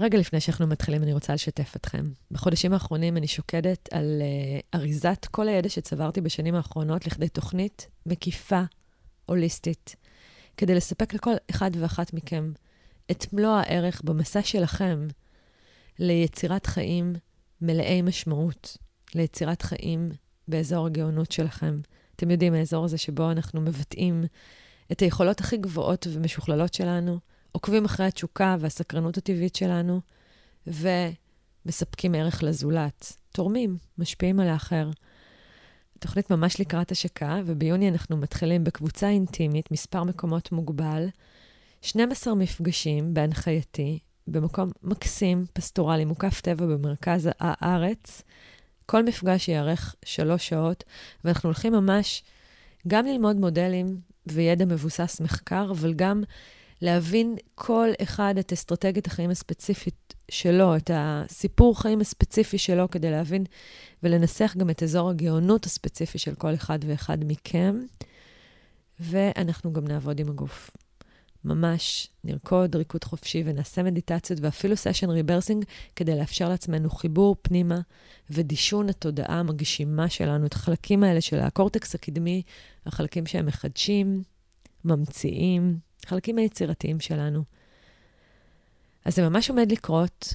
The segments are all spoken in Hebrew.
רגע לפני שאנחנו מתחילים, אני רוצה לשתף אתכם. בחודשים האחרונים אני שוקדת על uh, אריזת כל הידע שצברתי בשנים האחרונות לכדי תוכנית מקיפה, הוליסטית, כדי לספק לכל אחד ואחת מכם את מלוא הערך במסע שלכם ליצירת חיים מלאי משמעות, ליצירת חיים באזור הגאונות שלכם. אתם יודעים, האזור הזה שבו אנחנו מבטאים את היכולות הכי גבוהות ומשוכללות שלנו, עוקבים אחרי התשוקה והסקרנות הטבעית שלנו, ומספקים ערך לזולת. תורמים, משפיעים על האחר. תוכנית ממש לקראת השקה, וביוני אנחנו מתחילים בקבוצה אינטימית, מספר מקומות מוגבל, 12 מפגשים בהנחייתי, במקום מקסים, פסטורלי, מוקף טבע במרכז הארץ. כל מפגש ייארך שלוש שעות, ואנחנו הולכים ממש גם ללמוד מודלים וידע מבוסס מחקר, אבל גם להבין כל אחד את אסטרטגיית החיים הספציפית שלו, את הסיפור חיים הספציפי שלו, כדי להבין ולנסח גם את אזור הגאונות הספציפי של כל אחד ואחד מכם. ואנחנו גם נעבוד עם הגוף. ממש נרקוד ריקוד חופשי ונעשה מדיטציות ואפילו סשן rebirthing כדי לאפשר לעצמנו חיבור פנימה ודישון התודעה המגשימה שלנו, את החלקים האלה של הקורטקס הקדמי, החלקים שהם מחדשים, ממציאים, החלקים היצירתיים שלנו. אז זה ממש עומד לקרות,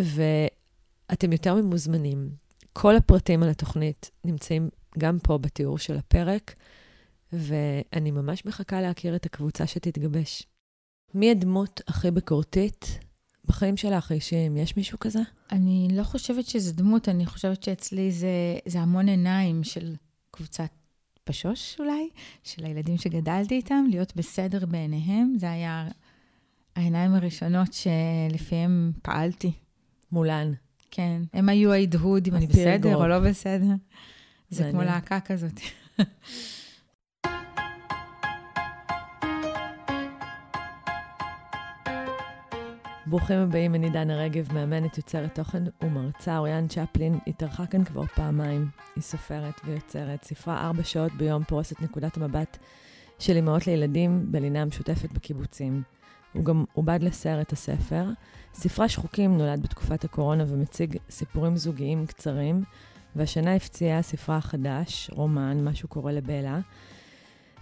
ואתם יותר ממוזמנים. כל הפרטים על התוכנית נמצאים גם פה בתיאור של הפרק, ואני ממש מחכה להכיר את הקבוצה שתתגבש. מי הדמות הכי ביקורתית בחיים שלך אישיים? יש מישהו כזה? אני לא חושבת שזה דמות, אני חושבת שאצלי זה, זה המון עיניים של קבוצת פשוש אולי, של הילדים שגדלתי איתם, להיות בסדר בעיניהם. זה היה העיניים הראשונות שלפיהם פעלתי. מולן. כן. הם היו ההדהוד אם אני בסדר או לא בסדר. זה כמו להקה כזאת. ברוכים הבאים, אני דנה רגב, מאמנת יוצרת תוכן ומרצה. אוריאן צ'פלין התארחה כאן כבר פעמיים. היא סופרת ויוצרת, ספרה ארבע שעות ביום, פורסת נקודת המבט של אמהות לילדים בלינה המשותפת בקיבוצים. הוא גם עובד לסרט הספר. ספרה שחוקים נולד בתקופת הקורונה ומציג סיפורים זוגיים קצרים, והשנה הפציעה ספרה החדש, רומן, משהו קורה לבלה,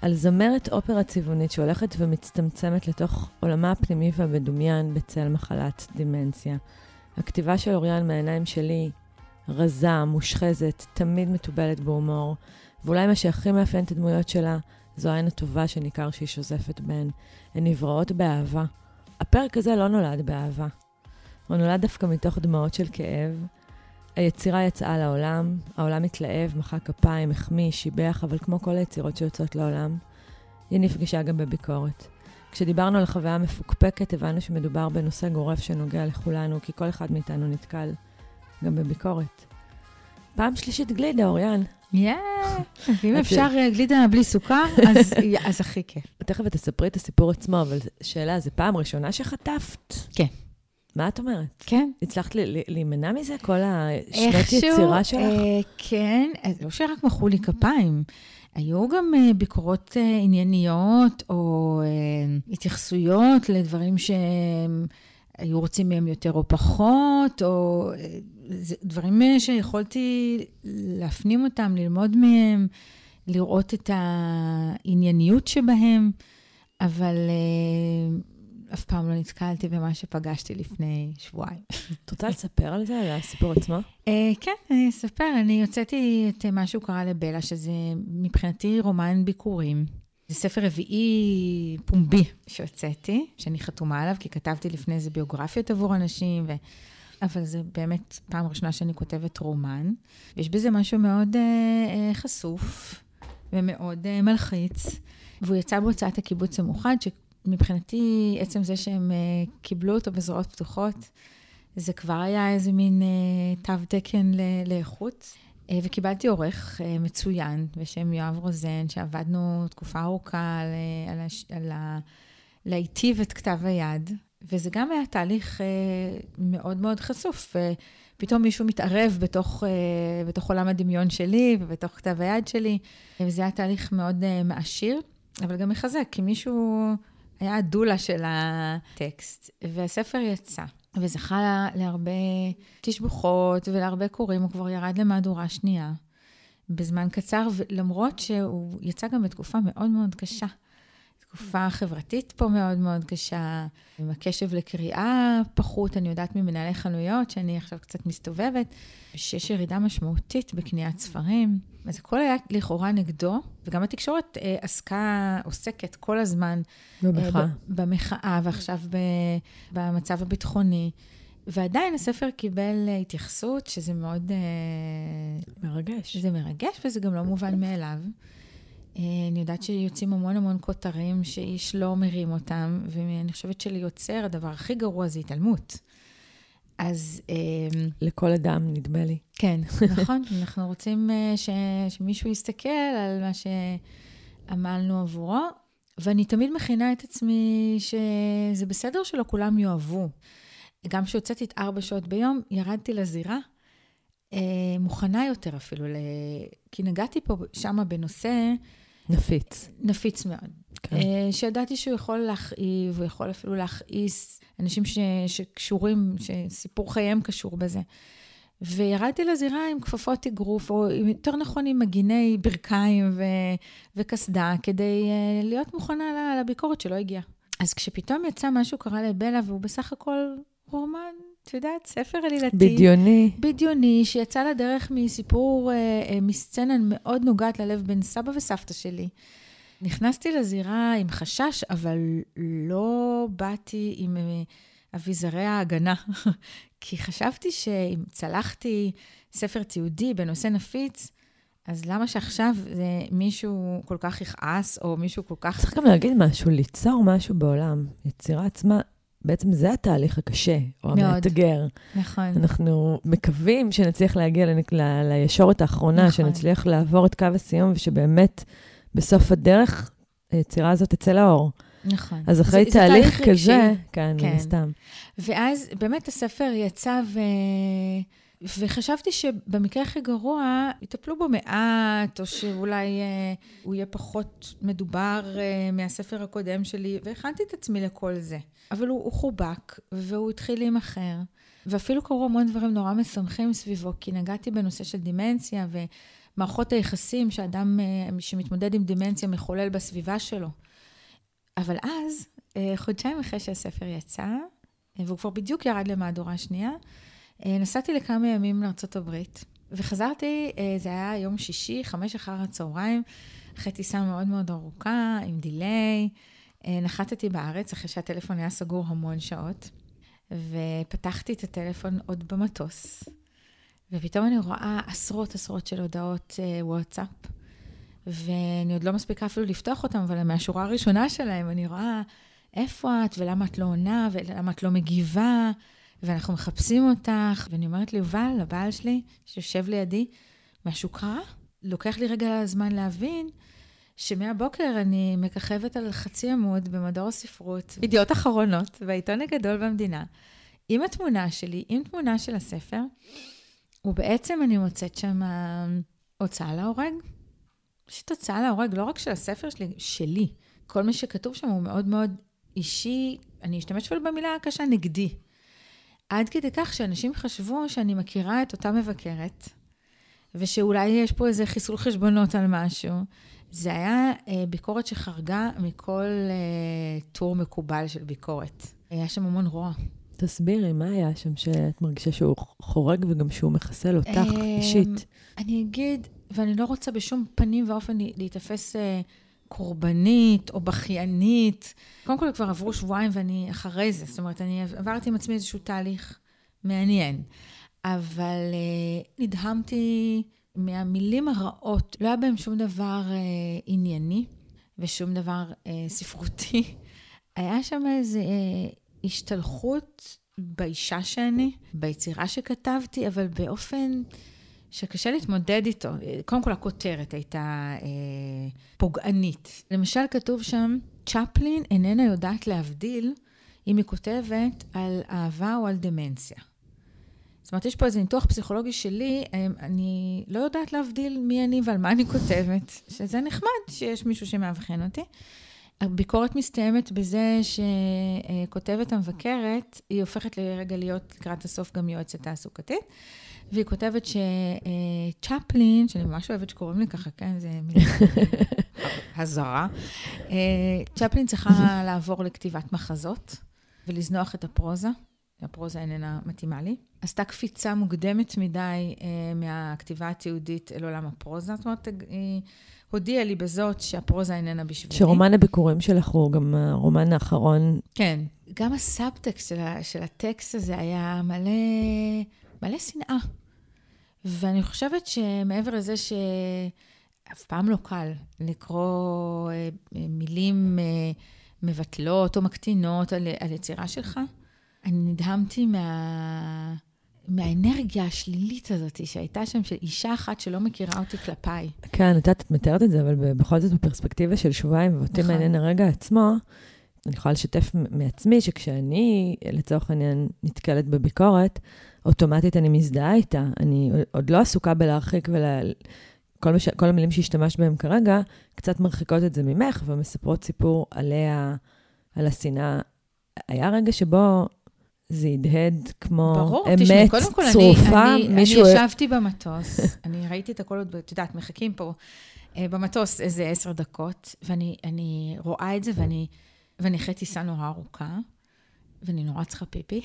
על זמרת אופרה צבעונית שהולכת ומצטמצמת לתוך עולמה הפנימי והמדומיין בצל מחלת דימנציה. הכתיבה של אוריאן מהעיניים שלי רזה, מושחזת, תמיד מתובלת בהומור, ואולי מה שהכי מאפיין את הדמויות שלה זו העין הטובה שניכר שהיא שוזפת בהן. הן נבראות באהבה. הפרק הזה לא נולד באהבה. הוא נולד דווקא מתוך דמעות של כאב, היצירה יצאה לעולם, העולם התלהב, מחא כפיים, החמיא, שיבח, אבל כמו כל היצירות שיוצאות לעולם, היא נפגשה גם בביקורת. כשדיברנו על החוויה המפוקפקת, הבנו שמדובר בנושא גורף שנוגע לכולנו, כי כל אחד מאיתנו נתקל גם בביקורת. פעם שלישית גלידה, אוריאן. יאה, אם אפשר אה, גלידה בלי סוכר, אז הכי כיף. תכף תספרי את הסיפור עצמו, אבל שאלה, זו פעם ראשונה שחטפת? כן. מה את אומרת? כן. הצלחת להימנע מזה, כל השנות יצירה שלך? אה, כן, אז לא שרק מחאו לי כפיים. היו גם אה, ביקורות אה, ענייניות או אה, התייחסויות לדברים שהם היו רוצים מהם יותר או פחות, או אה, דברים אה, שיכולתי להפנים אותם, ללמוד מהם, לראות את הענייניות שבהם, אבל... אף פעם לא נתקלתי במה שפגשתי לפני שבועיים. את רוצה לספר על זה, על הסיפור עצמו? אה, כן, אני אספר. אני הוצאתי את מה שהוא קרא לבלה, שזה מבחינתי רומן ביקורים. זה ספר רביעי פומבי שהוצאתי, שאני חתומה עליו, כי כתבתי לפני זה ביוגרפיות עבור אנשים, ו... אבל זה באמת פעם ראשונה שאני כותבת רומן. ויש בזה משהו מאוד אה, אה, חשוף ומאוד אה, מלחיץ. והוא יצא בהוצאת הקיבוץ המאוחד, מבחינתי, עצם זה שהם uh, קיבלו אותו בזרועות פתוחות, זה כבר היה איזה מין uh, תו תקן לאיכות. Uh, וקיבלתי עורך uh, מצוין בשם יואב רוזן, שעבדנו תקופה ארוכה על, על, הש, על ה... להיטיב את כתב היד, וזה גם היה תהליך uh, מאוד מאוד חשוף. Uh, פתאום מישהו מתערב בתוך, uh, בתוך עולם הדמיון שלי ובתוך כתב היד שלי, וזה היה תהליך מאוד uh, מעשיר, אבל גם מחזק, כי מישהו... היה הדולה של הטקסט, והספר יצא. וזכה להרבה תשבוכות ולהרבה קוראים, הוא כבר ירד למהדורה שנייה בזמן קצר, למרות שהוא יצא גם בתקופה מאוד מאוד קשה. תקופה חברתית פה מאוד מאוד קשה, עם הקשב לקריאה פחות, אני יודעת ממנהלי חנויות, שאני עכשיו קצת מסתובבת, שיש ירידה משמעותית בקניית ספרים. אז הכל היה לכאורה נגדו, וגם התקשורת אה, עסקה, עוסקת כל הזמן במחאה, אה, במחאה ועכשיו ב, במצב הביטחוני. ועדיין הספר קיבל התייחסות, שזה מאוד... אה, מרגש. זה מרגש, וזה גם לא מובן מאליו. אה, אני יודעת שיוצאים המון המון כותרים שאיש לא מרים אותם, ואני חושבת שליוצר הדבר הכי גרוע זה התעלמות. אז... אה, לכל אדם, נדמה לי. כן, נכון. אנחנו רוצים אה, ש, שמישהו יסתכל על מה שעמלנו עבורו, ואני תמיד מכינה את עצמי שזה בסדר שלא כולם יאהבו. גם כשהוצאתי את ארבע שעות ביום, ירדתי לזירה, מוכנה יותר אפילו, כי נגעתי פה, שמה בנושא נפיץ. נפיץ מאוד. כן. אה, שידעתי שהוא יכול להכאיב, הוא יכול אפילו להכעיס אנשים ש, שקשורים, שסיפור חייהם קשור בזה. וירדתי לזירה עם כפפות אגרוף, או יותר נכון עם מגיני ברכיים ו, וקסדה, כדי uh, להיות מוכנה לביקורת שלא הגיעה. אז כשפתאום יצא משהו קרה לבלה, והוא בסך הכל רומן את יודעת, ספר עלילתי. בדיוני. בדיוני, שיצא לדרך מסיפור, אה, אה, מסצנה מאוד נוגעת ללב בין סבא וסבתא שלי. נכנסתי לזירה עם חשש, אבל לא באתי עם אה, אביזרי ההגנה, כי חשבתי שאם צלחתי ספר תיעודי בנושא נפיץ, אז למה שעכשיו זה מישהו כל כך יכעס, או מישהו כל כך... צריך גם להגיד משהו, ליצור משהו בעולם. יצירה עצמה בעצם זה התהליך הקשה, או המאתגר. נכון. אנחנו מקווים שנצליח להגיע ל- ל- לישורת האחרונה, נכון. שנצליח לעבור את קו הסיום, ושבאמת בסוף הדרך היצירה הזאת תצא לאור. נכון. אז אחרי זה, תהליך, זה כזה, רגשי. כן, כן, סתם. ואז באמת הספר יצא ו... וחשבתי שבמקרה הכי גרוע, יטפלו בו מעט, או שאולי אה, הוא יהיה פחות מדובר אה, מהספר הקודם שלי, והכנתי את עצמי לכל זה. אבל הוא, הוא חובק, והוא התחיל להימכר. ואפילו קרו המון דברים נורא משמחים סביבו, כי נגעתי בנושא של דימנציה ומערכות היחסים שאדם אה, שמתמודד עם דימנציה מחולל בסביבה שלו. אבל אז, אה, חודשיים אחרי שהספר יצא, אה, והוא כבר בדיוק ירד למהדורה שנייה, נסעתי לכמה ימים לארה"ב, וחזרתי, זה היה יום שישי, חמש אחר הצהריים, אחרי טיסה מאוד מאוד ארוכה, עם דיליי. אה, נחתתי בארץ אחרי שהטלפון היה סגור המון שעות, ופתחתי את הטלפון עוד במטוס, ופתאום אני רואה עשרות עשרות של הודעות וואטסאפ, ואני עוד לא מספיקה אפילו לפתוח אותם, אבל מהשורה הראשונה שלהם אני רואה איפה את, ולמה את לא עונה, ולמה את לא מגיבה, ואנחנו מחפשים אותך, ואני אומרת ליובל, לבעל שלי, שיושב לידי, משהו קרה? לוקח לי רגע זמן להבין שמהבוקר אני מככבת על חצי עמוד במדור הספרות, ידיעות אחרונות, בעיתון הגדול במדינה, עם התמונה שלי, עם תמונה של הספר, ובעצם אני מוצאת שם הוצאה להורג. פשוט הוצאה להורג, לא רק של הספר שלי, שלי. כל מה שכתוב שם הוא מאוד מאוד אישי, אני אשתמש אפילו במילה הקשה, נגדי. עד כדי כך שאנשים חשבו שאני מכירה את אותה מבקרת, ושאולי יש פה איזה חיסול חשבונות על משהו. זה היה אה, ביקורת שחרגה מכל אה, טור מקובל של ביקורת. היה שם המון רוע. תסבירי, מה היה שם שאת מרגישה שהוא חורג וגם שהוא מחסל אותך אה, אישית? אני אגיד, ואני לא רוצה בשום פנים ואופן להיתפס אה, קורבנית או בכיינית. קודם כל, כבר עברו שבועיים ואני אחרי זה. זאת אומרת, אני עברתי עם עצמי איזשהו תהליך מעניין. אבל אה, נדהמתי מהמילים הרעות, לא היה בהם שום דבר אה, ענייני ושום דבר אה, ספרותי. היה שם איזו אה, השתלחות באישה שאני, ביצירה שכתבתי, אבל באופן שקשה להתמודד איתו. קודם כל, הכותרת הייתה אה, פוגענית. למשל, כתוב שם, צ'פלין איננה יודעת להבדיל אם היא כותבת על אהבה או על דמנציה. זאת אומרת, יש פה איזה ניתוח פסיכולוגי שלי, אמ, אני לא יודעת להבדיל מי אני ועל מה אני כותבת, שזה נחמד שיש מישהו שמאבחן אותי. הביקורת מסתיימת בזה שכותבת המבקרת, היא הופכת לרגע להיות לקראת הסוף גם יועצת תעסוקתית, והיא כותבת שצ'פלין, שאני ממש אוהבת שקוראים לי ככה, כן, זה מילה הזרה, צ'פלין צריכה לעבור לכתיבת מחזות ולזנוח את הפרוזה. הפרוזה איננה מתאימה לי. עשתה קפיצה מוקדמת מדי אה, מהכתיבה התיעודית אל עולם הפרוזה. זאת אומרת, היא הודיעה לי בזאת שהפרוזה איננה בשבילי. שרומן הביקורים שלך הוא גם הרומן האחרון. כן. גם הסאבטקסט של, של הטקסט הזה היה מלא, מלא שנאה. ואני חושבת שמעבר לזה שאף פעם לא קל לקרוא אה, מילים אה, מבטלות או מקטינות על, על יצירה שלך, אני נדהמתי מה... מהאנרגיה השלילית הזאת שהייתה שם, של אישה אחת שלא מכירה אותי כלפיי. כן, את יודעת, את מתארת את זה, אבל בכל זאת בפרספקטיבה של שבועיים, ואותי נכון. מעניין הרגע עצמו, אני יכולה לשתף מעצמי שכשאני, לצורך העניין, נתקלת בביקורת, אוטומטית אני מזדהה איתה. אני עוד לא עסוקה בלהרחיק ול... כל, מש... כל המילים שהשתמשת בהם כרגע, קצת מרחיקות את זה ממך ומספרות סיפור עליה, על השנאה. היה רגע שבו זה הדהד כמו ברור, אמת תשמע, קודם כל, צרופה. אני, מישהו... אני ישבתי במטוס, אני ראיתי את הכל עוד, את יודעת, מחכים פה אה, במטוס איזה עשר דקות, ואני רואה את זה, ואני, ואני אחרי טיסה נורא ארוכה, ואני נורא צריכה פיפי.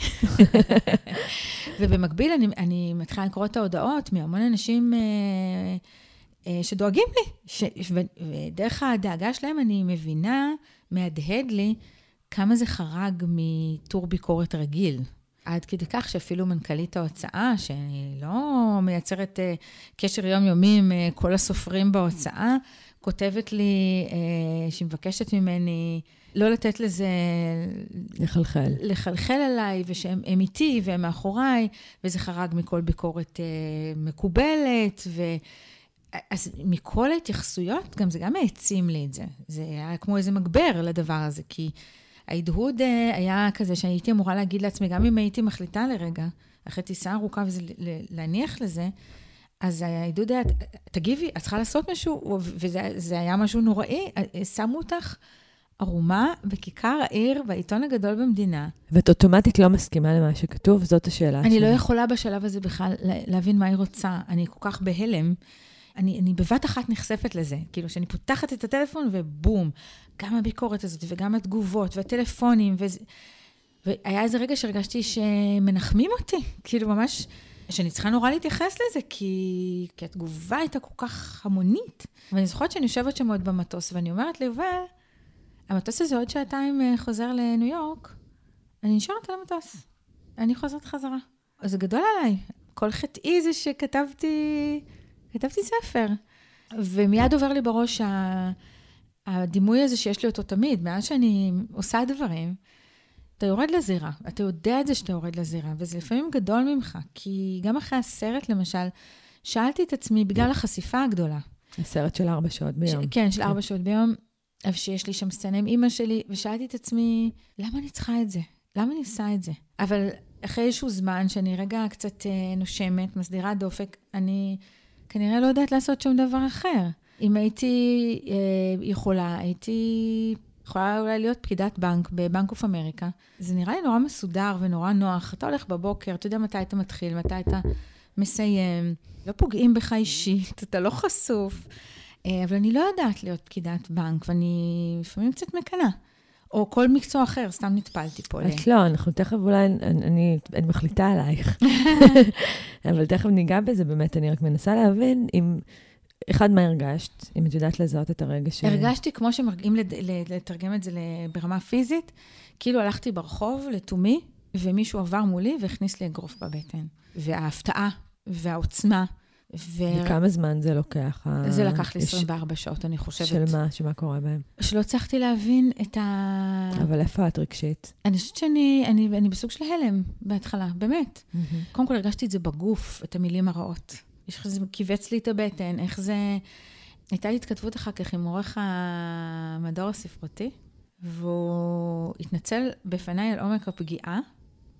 ובמקביל, אני, אני מתחילה לקרוא את ההודעות מהמון אנשים אה, אה, שדואגים לי, ש, ודרך הדאגה שלהם אני מבינה, מהדהד לי, כמה זה חרג מטור ביקורת רגיל. עד כדי כך שאפילו מנכ"לית ההוצאה, שאני לא מייצרת uh, קשר יומיומי עם uh, כל הסופרים בהוצאה, כותבת לי uh, שהיא מבקשת ממני לא לתת לזה... לחלחל. לחלחל עליי, ושהם איתי והם מאחוריי, וזה חרג מכל ביקורת uh, מקובלת, ו... אז מכל ההתייחסויות, גם זה גם העצים לי את זה. זה היה כמו איזה מגבר לדבר הזה, כי ההדהוד אה, היה כזה שהייתי אמורה להגיד לעצמי, גם אם הייתי מחליטה לרגע, אחרי טיסה ארוכה וזה להניח לזה, אז ההדהוד היה, תגיבי, את צריכה לעשות משהו, וזה היה משהו נוראי, אה, שמו אותך ערומה בכיכר העיר, בעיתון הגדול במדינה. ואת אוטומטית לא מסכימה למה שכתוב? זאת השאלה אני שלי. אני לא יכולה בשלב הזה בכלל להבין מה היא רוצה. אני כל כך בהלם. אני, אני בבת אחת נחשפת לזה. כאילו, שאני פותחת את הטלפון ובום, גם הביקורת הזאת, וגם התגובות, והטלפונים, וזה... והיה איזה רגע שהרגשתי שמנחמים אותי, כאילו ממש, שאני צריכה נורא להתייחס לזה, כי, כי התגובה הייתה כל כך המונית. ואני זוכרת שאני יושבת שם עוד במטוס, ואני אומרת ליובל, המטוס הזה עוד שעתיים אה, חוזר לניו יורק, אני נשארת על המטוס. אני חוזרת חזרה. זה גדול עליי. כל חטאי זה שכתבתי כתבתי ספר. ומיד עובר לי בראש הדימוי הזה שיש לי אותו תמיד, מאז שאני עושה דברים, אתה יורד לזירה, אתה יודע את זה שאתה יורד לזירה, וזה לפעמים גדול ממך, כי גם אחרי הסרט, למשל, שאלתי את עצמי, בגלל החשיפה הגדולה. הסרט של ארבע שעות ביום. ש- כן, של ארבע כן. שעות ביום, שיש לי שם סצנה עם אימא שלי, ושאלתי את עצמי, למה אני צריכה את זה? למה אני עושה את זה? אבל אחרי איזשהו זמן, שאני רגע קצת אה, נושמת, מסדירה דופק, אני כנראה לא יודעת לעשות שום דבר אחר. אם הייתי אה, יכולה, הייתי יכולה אולי להיות פקידת בנק בבנק אוף אמריקה. זה נראה לי נורא מסודר ונורא נוח. אתה הולך בבוקר, אתה יודע מתי אתה מתחיל, מתי אתה מסיים. לא פוגעים בך אישית, אתה לא חשוף. אה, אבל אני לא יודעת להיות פקידת בנק, ואני לפעמים קצת מקנאה. או כל מקצוע אחר, סתם נטפלתי פה. את לא, אנחנו תכף אולי, אני, אני, אני מחליטה עלייך. אבל תכף ניגע בזה, באמת, אני רק מנסה להבין אם... אחד, מה הרגשת? אם את יודעת לזהות את הרגע ש... הרגשתי כמו שמרגיעים לתרגם את זה ברמה פיזית, כאילו הלכתי ברחוב לתומי, ומישהו עבר מולי והכניס לי אגרוף בבטן. וההפתעה והעוצמה ו... וכמה זמן זה לוקח? זה לקח לי 24 יש... שעות, אני חושבת. של מה? שמה קורה בהם? שלא הצלחתי להבין את ה... אבל איפה את רגשית? אני חושבת שאני אני, אני בסוג של הלם בהתחלה, באמת. Mm-hmm. קודם כל הרגשתי את זה בגוף, את המילים הרעות. יש לך, זה כיווץ לי את הבטן, איך זה... הייתה לי התכתבות אחר כך עם עורך המדור הספרותי, והוא התנצל בפניי על עומק הפגיעה,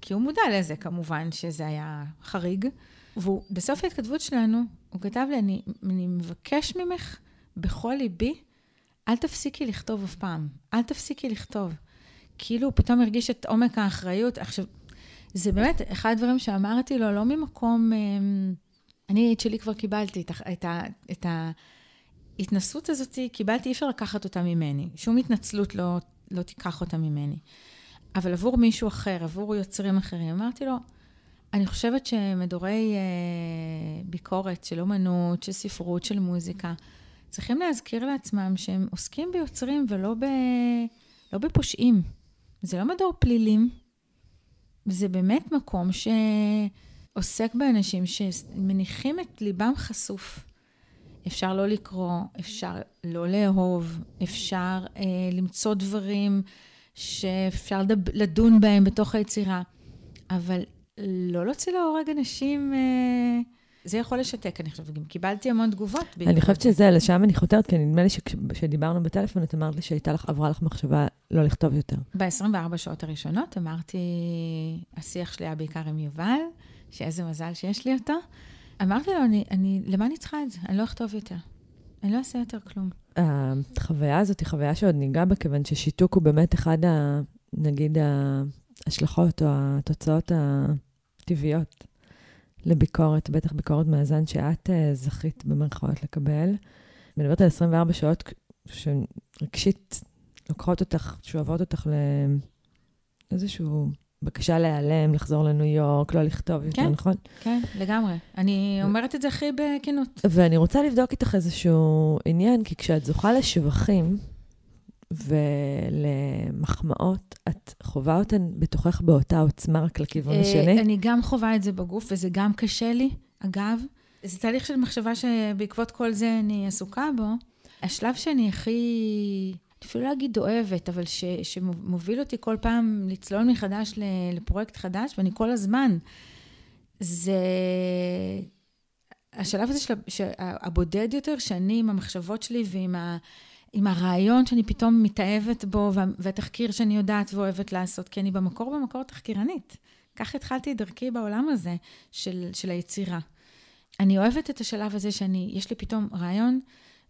כי הוא מודע לזה כמובן, שזה היה חריג. ובסוף ההתכתבות שלנו, הוא כתב לי, אני, אני מבקש ממך בכל ליבי, אל תפסיקי לכתוב אף פעם. אל תפסיקי לכתוב. כאילו הוא פתאום הרגיש את עומק האחריות. עכשיו, זה באמת אחד הדברים שאמרתי לו, לא ממקום... אמ, אני את שלי כבר קיבלתי, את, את, את ההתנסות הזאת, קיבלתי, אי אפשר לקחת אותה ממני. שום התנצלות לא, לא תיקח אותה ממני. אבל עבור מישהו אחר, עבור יוצרים אחרים, אמרתי לו, אני חושבת שמדורי אה, ביקורת של אומנות, של ספרות, של מוזיקה, צריכים להזכיר לעצמם שהם עוסקים ביוצרים ולא ב, לא בפושעים. זה לא מדור פלילים, זה באמת מקום שעוסק באנשים שמניחים את ליבם חשוף. אפשר לא לקרוא, אפשר לא לאהוב, אפשר אה, למצוא דברים שאפשר לדון בהם בתוך היצירה, אבל לא להוציא להורג אנשים... אה, זה יכול לשתק, אני חושבת. גם קיבלתי המון תגובות. אני חושבת שזה, לשם אני חותרת, כי נדמה לי שכשדיברנו בטלפון, את אמרת לי שהייתה לך, עברה לך מחשבה לא לכתוב יותר. ב-24 שעות הראשונות אמרתי, השיח שלי היה בעיקר עם יובל, שאיזה מזל שיש לי אותו. אמרתי לו, אני, אני, למה אני צריכה את זה? אני לא אכתוב יותר. אני לא אעשה יותר כלום. החוויה הזאת היא חוויה שעוד ניגע בה, כיוון ששיתוק הוא באמת אחד, ה, נגיד, ההשלכות או התוצאות הטבעיות לביקורת, בטח ביקורת מאזן שאת uh, זכית במרכאות לקבל. מדברת על 24 שעות שרגשית לוקחות אותך, שואבות אותך לאיזשהו בקשה להיעלם, לחזור לניו יורק, לא לכתוב יותר, כן, נכון? כן, לגמרי. אני אומרת את זה הכי בכנות. ואני רוצה לבדוק איתך איזשהו עניין, כי כשאת זוכה לשבחים, ולמחמאות, את חווה אותן בתוכך באותה עוצמה, רק לכיוון אה, השני? אני גם חווה את זה בגוף, וזה גם קשה לי, אגב. זה תהליך של מחשבה שבעקבות כל זה אני עסוקה בו. השלב שאני הכי, אפילו לא אגיד אוהבת, אבל ש, שמוביל אותי כל פעם לצלול מחדש לפרויקט חדש, ואני כל הזמן, זה השלב הזה של, הבודד יותר, שאני עם המחשבות שלי ועם ה... עם הרעיון שאני פתאום מתאהבת בו, והתחקיר שאני יודעת ואוהבת לעשות, כי אני במקור במקור תחקירנית. כך התחלתי את דרכי בעולם הזה של, של היצירה. אני אוהבת את השלב הזה שאני, יש לי פתאום רעיון,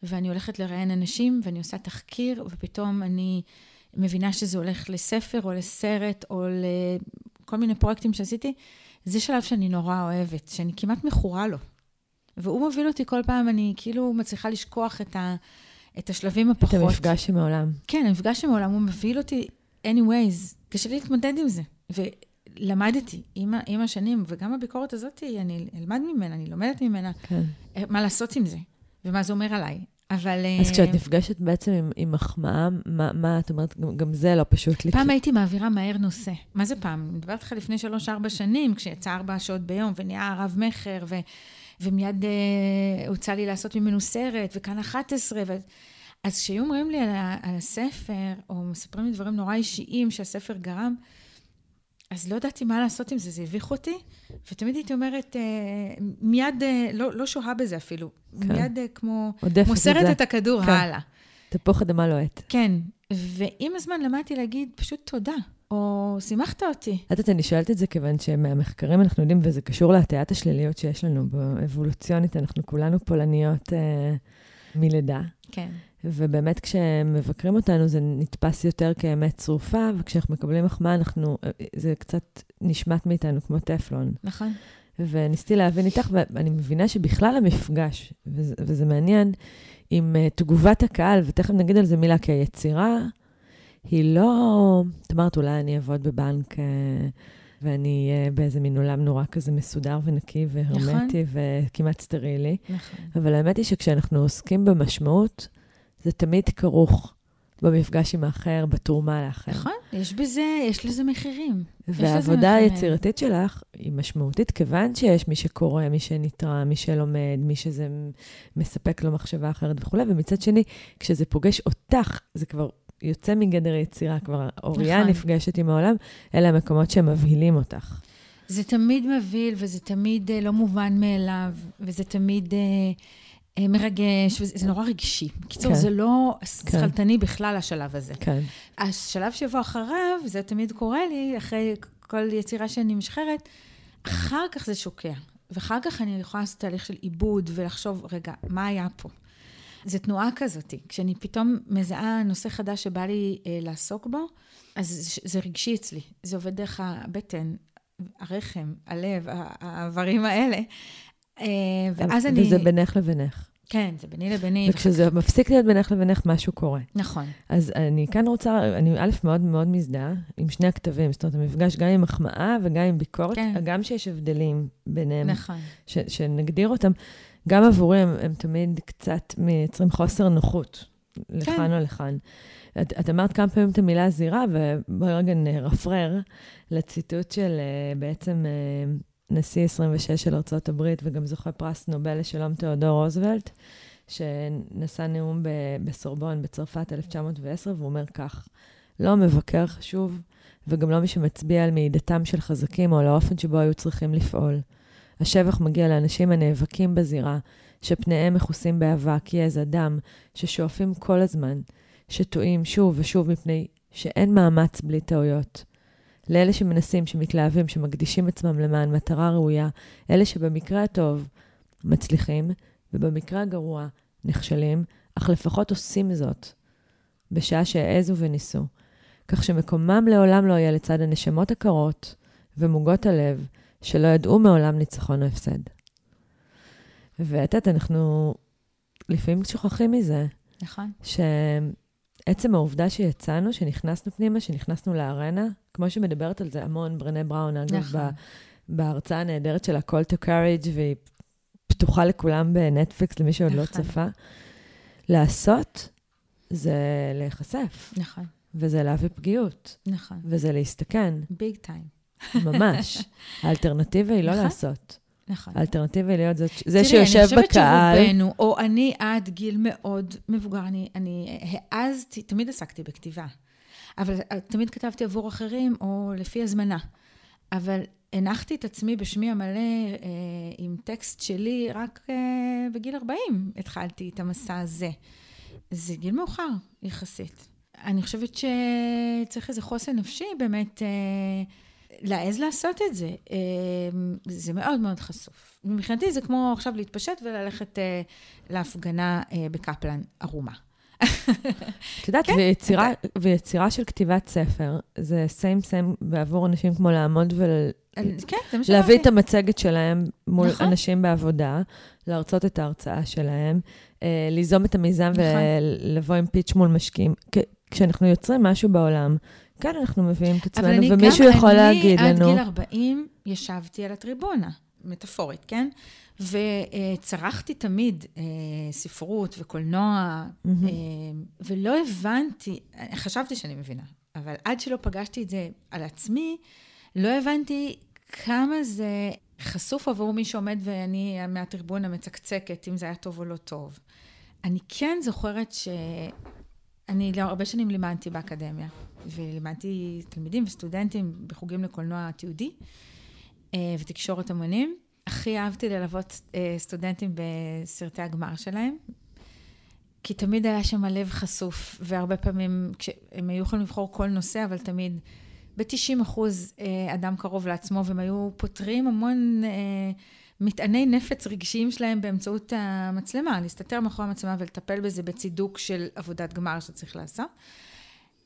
ואני הולכת לראיין אנשים, ואני עושה תחקיר, ופתאום אני מבינה שזה הולך לספר, או לסרט, או לכל מיני פרויקטים שעשיתי. זה שלב שאני נורא אוהבת, שאני כמעט מכורה לו. והוא מוביל אותי כל פעם, אני כאילו מצליחה לשכוח את ה... את השלבים הפחות. את המפגש עם העולם. כן, המפגש עם העולם, הוא מביא אותי anyways. קשה לי להתמודד עם זה. ולמדתי עם, עם השנים, וגם הביקורת הזאת, אני אלמד ממנה, אני לומדת ממנה, כן. מה לעשות עם זה, ומה זה אומר עליי. אבל... אז uh, כשאת נפגשת בעצם עם, עם מחמאה, מה, מה את אומרת? גם, גם זה לא פשוט לי. פעם הייתי מעבירה מהר נושא. מה זה פעם? אני מדברת איתך לפני שלוש-ארבע שנים, כשיצא ארבע שעות ביום, ונהיה רב-מכר, ו... ומיד אה, הוצע לי לעשות ממנו סרט, וכאן 11, ו... אז כשהיו אומרים לי על, ה, על הספר, או מספרים לי דברים נורא אישיים שהספר גרם, אז לא ידעתי מה לעשות עם זה, זה הביך אותי, ותמיד הייתי אומרת, אה, מיד, אה, לא, לא שוהה בזה אפילו, כן. מיד אה, כמו מוסרת את, את הכדור כן. הלאה. תפוח אדמה לוהט. כן, ועם הזמן למדתי להגיד פשוט תודה. או שימחת אותי. את יודעת, אני שואלת את זה כיוון שמהמחקרים אנחנו יודעים, וזה קשור להטיית השליליות שיש לנו באבולוציונית, אנחנו כולנו פולניות אה, מלידה. כן. ובאמת כשמבקרים אותנו זה נתפס יותר כאמת צרופה, וכשאנחנו מקבלים מחמאה, אנחנו, אה, זה קצת נשמט מאיתנו כמו טפלון. נכון. וניסיתי להבין איתך, ואני מבינה שבכלל המפגש, וזה, וזה מעניין, עם uh, תגובת הקהל, ותכף נגיד על זה מילה, כי היצירה היא לא... את אמרת, אולי אני אעבוד בבנק uh, ואני אהיה באיזה מין עולם נורא כזה מסודר ונקי והרמטי נכון. וכמעט סטרילי. נכון. אבל האמת היא שכשאנחנו עוסקים במשמעות, זה תמיד כרוך במפגש עם האחר, בתרומה לאחר. נכון, יש בזה, יש לזה מחירים. והעבודה היצירתית שלך היא משמעותית, כיוון שיש מי שקורא, מי שנתרא, מי שלומד, מי שזה מספק לו מחשבה אחרת וכולי, ומצד שני, כשזה פוגש אותך, זה כבר יוצא מגדר יצירה, כבר אוריה נכון. נפגשת עם העולם, אלה המקומות שמבהילים אותך. זה תמיד מבהיל, וזה תמיד uh, לא מובן מאליו, וזה תמיד... Uh, אה, מרגש, וזה נורא רגשי. בקיצור, כן. זה לא שכלתני כן. בכלל, השלב הזה. כן. השלב שיבוא אחריו, זה תמיד קורה לי, אחרי כל יצירה שאני משחררת, אחר כך זה שוקע. ואחר כך אני יכולה לעשות תהליך של עיבוד ולחשוב, רגע, מה היה פה? זה תנועה כזאת. כשאני פתאום מזהה נושא חדש שבא לי אה, לעסוק בו, אז זה רגשי אצלי. זה עובד דרך הבטן, הרחם, הלב, האיברים האלה. אה, ואז אני... וזה בינך לבינך. כן, זה ביני לביני. וכשזה וחצ... מפסיק להיות בינך לבינך, משהו קורה. נכון. אז אני כאן רוצה, אני א', מאוד מאוד מזדהה עם שני הכתבים. זאת אומרת, המפגש גם עם מחמאה וגם עם ביקורת, כן. גם שיש הבדלים ביניהם. נכון. ש, שנגדיר אותם. גם עבורי הם, הם תמיד קצת מייצרים חוסר נוחות, לכאן כן. או לכאן. את, את אמרת כמה פעמים את המילה זירה, ובואי רגע נרפרר לציטוט של אה, בעצם אה, נשיא 26 של ארה"ב וגם זוכה פרס נובל לשלום תיאודור רוזוולט, שנשא נאום בסורבון בצרפת 1910, והוא אומר כך: לא המבקר חשוב, וגם לא מי שמצביע על מעידתם של חזקים או על האופן שבו היו צריכים לפעול. השבח מגיע לאנשים הנאבקים בזירה, שפניהם מכוסים באבק, יזע, דם, ששואפים כל הזמן, שטועים שוב ושוב מפני שאין מאמץ בלי טעויות. לאלה שמנסים, שמתלהבים, שמקדישים עצמם למען מטרה ראויה, אלה שבמקרה הטוב מצליחים, ובמקרה הגרוע נכשלים, אך לפחות עושים זאת, בשעה שהעזו וניסו. כך שמקומם לעולם לא יהיה לצד הנשמות הקרות ומוגות הלב, שלא ידעו מעולם ניצחון או הפסד. ואת יודעת, אנחנו לפעמים שוכחים מזה. נכון. שעצם העובדה שיצאנו, שנכנסנו פנימה, שנכנסנו לארנה, כמו שמדברת על זה המון, ברנה בראון, אגב, נכון. בהרצאה הנהדרת של ה-call to courage, והיא פתוחה לכולם בנטפליקס, למי שעוד לא נכון. לא צפה, לעשות זה להיחשף. נכון. וזה להביא פגיעות. נכון. וזה להסתכן. ביג טיים. ממש. האלטרנטיבה היא לא נכון. לעשות. נכון. האלטרנטיבה היא להיות זה, זה שיושב בקהל. תראי, אני חושבת שרובנו, או אני עד גיל מאוד מבוגר, אני, אני העזתי, תמיד עסקתי בכתיבה, אבל תמיד כתבתי עבור אחרים, או לפי הזמנה. אבל הנחתי את עצמי בשמי המלא אה, עם טקסט שלי, רק אה, בגיל 40 התחלתי את המסע הזה. זה גיל מאוחר, יחסית. אני חושבת שצריך איזה חוסן נפשי באמת. אה, להעז לעשות את זה. אמ, זה מאוד מאוד חשוף. מבחינתי זה כמו עכשיו להתפשט וללכת אה, להפגנה אה, בקפלן ערומה. את יודעת, כן, ויצירה, אתה... ויצירה של כתיבת ספר, זה סיים סיים בעבור אנשים כמו לעמוד ול... כן, זה מה להביא את המצגת שלהם מול נכון. אנשים בעבודה, להרצות את ההרצאה שלהם, אה, ליזום את המיזם נכון. ולבוא עם פיץ' מול משקיעים. כשאנחנו יוצרים משהו בעולם, כן, אנחנו מביאים את עצמנו, ומישהו גם, יכול להגיד לנו... אבל אני עד גיל 40 ישבתי על הטריבונה, מטאפורית, כן? וצרחתי תמיד אה, ספרות וקולנוע, mm-hmm. ולא הבנתי, חשבתי שאני מבינה, אבל עד שלא פגשתי את זה על עצמי, לא הבנתי כמה זה חשוף עבור מי שעומד ואני מהטריבונה מצקצקת, אם זה היה טוב או לא טוב. אני כן זוכרת ש... אני לא, הרבה שנים לימדתי באקדמיה, ולימדתי תלמידים וסטודנטים בחוגים לקולנוע תיעודי אה, ותקשורת המונים. הכי אהבתי ללוות אה, סטודנטים בסרטי הגמר שלהם, כי תמיד היה שם הלב חשוף, והרבה פעמים הם היו יכולים לבחור כל נושא, אבל תמיד ב-90 אחוז אה, אדם קרוב לעצמו, והם היו פותרים המון מטעני נפץ רגשיים שלהם באמצעות המצלמה, להסתתר מאחורי המצלמה ולטפל בזה בצידוק של עבודת גמר שצריך לעשות.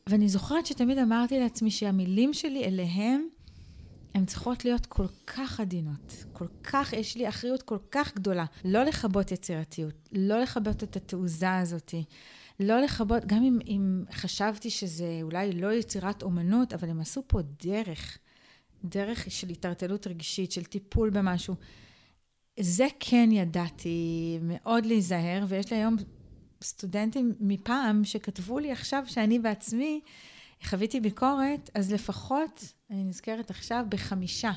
ואני זוכרת שתמיד אמרתי לעצמי שהמילים שלי אליהם, הן צריכות להיות כל כך עדינות, כל כך, יש לי אחריות כל כך גדולה. לא לכבות יצירתיות, לא לכבות את התעוזה הזאת, לא לכבות, גם אם, אם חשבתי שזה אולי לא יצירת אומנות, אבל הם עשו פה דרך, דרך של התערטלות רגשית, של טיפול במשהו. זה כן ידעתי מאוד להיזהר, ויש לי היום סטודנטים מפעם שכתבו לי עכשיו שאני בעצמי חוויתי ביקורת, אז לפחות, אני נזכרת עכשיו בחמישה,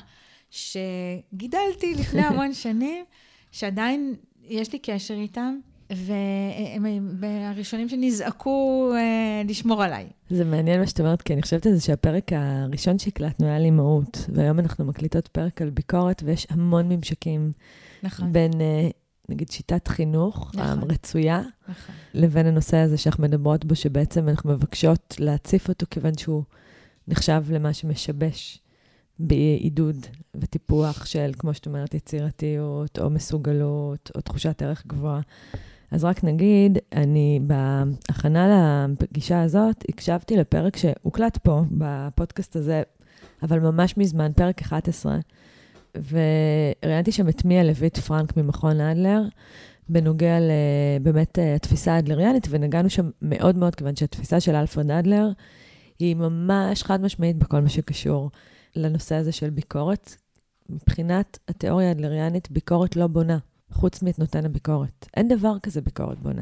שגידלתי לפני המון שנים, שעדיין יש לי קשר איתם. והם הראשונים שנזעקו אה, לשמור עליי. זה מעניין מה שאת אומרת, כי אני חושבת על זה שהפרק הראשון שהקלטנו היה לי מהות, והיום אנחנו מקליטות פרק על ביקורת, ויש המון ממשקים נכון. בין, אה, נגיד, שיטת חינוך נכון. הרצויה, נכון. לבין הנושא הזה שאנחנו מדברות בו, שבעצם אנחנו מבקשות להציף אותו, כיוון שהוא נחשב למה שמשבש בעידוד וטיפוח של, כמו שאת אומרת, יצירתיות, או מסוגלות, או תחושת ערך גבוהה. אז רק נגיד, אני בהכנה לפגישה הזאת, הקשבתי לפרק שהוקלט פה, בפודקאסט הזה, אבל ממש מזמן, פרק 11, וראיינתי שם את מיה לויט פרנק ממכון אדלר, בנוגע לבאמת התפיסה האדלריאנית, ונגענו שם מאוד מאוד, כיוון שהתפיסה של אלפרד אדלר היא ממש חד משמעית בכל מה שקשור לנושא הזה של ביקורת. מבחינת התיאוריה האדלריאנית, ביקורת לא בונה. חוץ מאת נותן הביקורת. אין דבר כזה ביקורת בונה.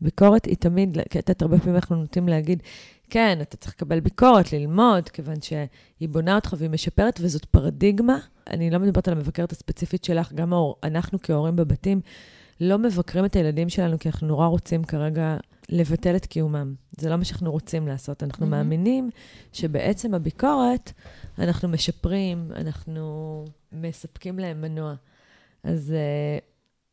ביקורת היא תמיד, כי את הרבה פעמים אנחנו נוטים להגיד, כן, אתה צריך לקבל ביקורת, ללמוד, כיוון שהיא בונה אותך והיא משפרת, וזאת פרדיגמה. אני לא מדברת על המבקרת הספציפית שלך, גם אנחנו כהורים בבתים לא מבקרים את הילדים שלנו, כי אנחנו נורא רוצים כרגע לבטל את קיומם. זה לא מה שאנחנו רוצים לעשות. אנחנו mm-hmm. מאמינים שבעצם הביקורת, אנחנו משפרים, אנחנו מספקים להם מנוע. אז uh,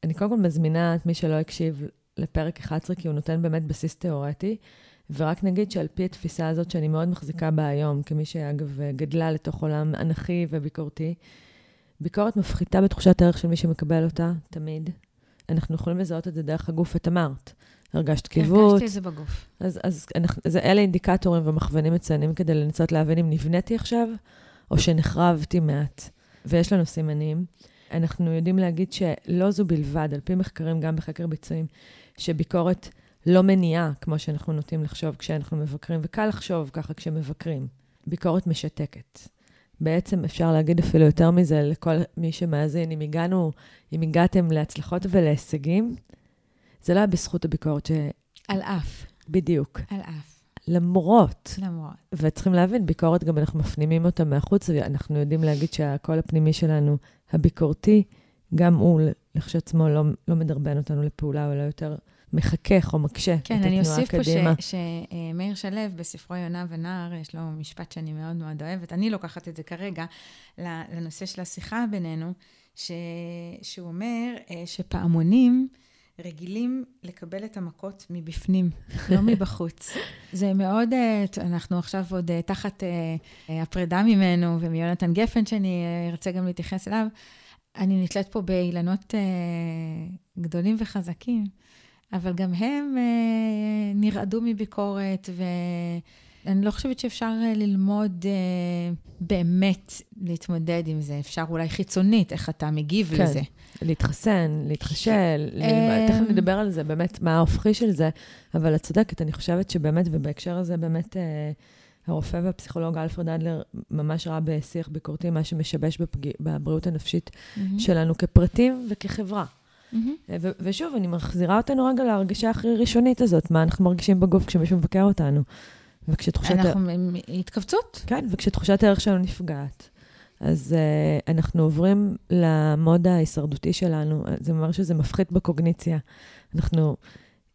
אני קודם כל מזמינה את מי שלא הקשיב לפרק 11, כי הוא נותן באמת בסיס תיאורטי. ורק נגיד שעל פי התפיסה הזאת, שאני מאוד מחזיקה בה היום, כמי שאגב גדלה לתוך עולם אנכי וביקורתי, ביקורת מפחיתה בתחושת הערך של מי שמקבל אותה, תמיד. אנחנו יכולים לזהות את זה דרך הגוף, את אמרת. הרגשת קיבוץ. הרגשתי את זה בגוף. אז, אז אנחנו, אז אלה אינדיקטורים ומכוונים מצוינים כדי לנסות להבין אם נבניתי עכשיו, או שנחרבתי מעט. ויש לנו סימנים. אנחנו יודעים להגיד שלא זו בלבד, על פי מחקרים, גם בחקר ביצועים, שביקורת לא מניעה, כמו שאנחנו נוטים לחשוב כשאנחנו מבקרים, וקל לחשוב ככה כשמבקרים. ביקורת משתקת. בעצם אפשר להגיד אפילו יותר מזה לכל מי שמאזין, אם הגענו, אם הגעתם להצלחות ולהישגים, זה לא היה בזכות הביקורת ש... על אף. בדיוק. על אף. למרות. למרות. וצריכים להבין, ביקורת גם אנחנו מפנימים אותה מהחוץ, ואנחנו יודעים להגיד שהקול הפנימי שלנו, הביקורתי, גם הוא לכשעצמו לא, לא מדרבן אותנו לפעולה, אלא יותר מחכך או מקשה כן, את התנועה קדימה. כן, אני אוסיף פה שמאיר שלו, בספרו יונה ונער, יש לו משפט שאני מאוד מאוד אוהבת. אני לוקחת את זה כרגע לנושא של השיחה בינינו, ש... שהוא אומר אה, שפעמונים... רגילים לקבל את המכות מבפנים, לא מבחוץ. זה מאוד, אה, אנחנו עכשיו עוד אה, תחת הפרידה ממנו ומיונתן גפן, שאני ארצה גם להתייחס אליו. אני נתלית פה באילנות גדולים וחזקים. אבל גם הם אה, נרעדו מביקורת, ואני לא חושבת שאפשר אה, ללמוד אה, באמת להתמודד עם זה. אפשר אולי חיצונית, איך אתה מגיב כן. לזה. להתחסן, להתחשל, אה... תכף נדבר על זה, באמת, מה ההופכי של זה, אבל את צודקת, אני חושבת שבאמת, ובהקשר הזה, באמת, אה, הרופא והפסיכולוג אלפרד אדלר ממש ראה בשיח ביקורתי מה שמשבש בפג... בבריאות הנפשית mm-hmm. שלנו כפרטים וכחברה. Mm-hmm. ושוב, אני מחזירה אותנו רגע להרגשה הכי ראשונית הזאת, מה אנחנו מרגישים בגוף כשמישהו מבקר אותנו. וכשתחושת... אנחנו התכווצות. כן, וכשתחושת הערך שלנו נפגעת. אז uh, אנחנו עוברים למוד ההישרדותי שלנו, זה אומר שזה מפחית בקוגניציה. אנחנו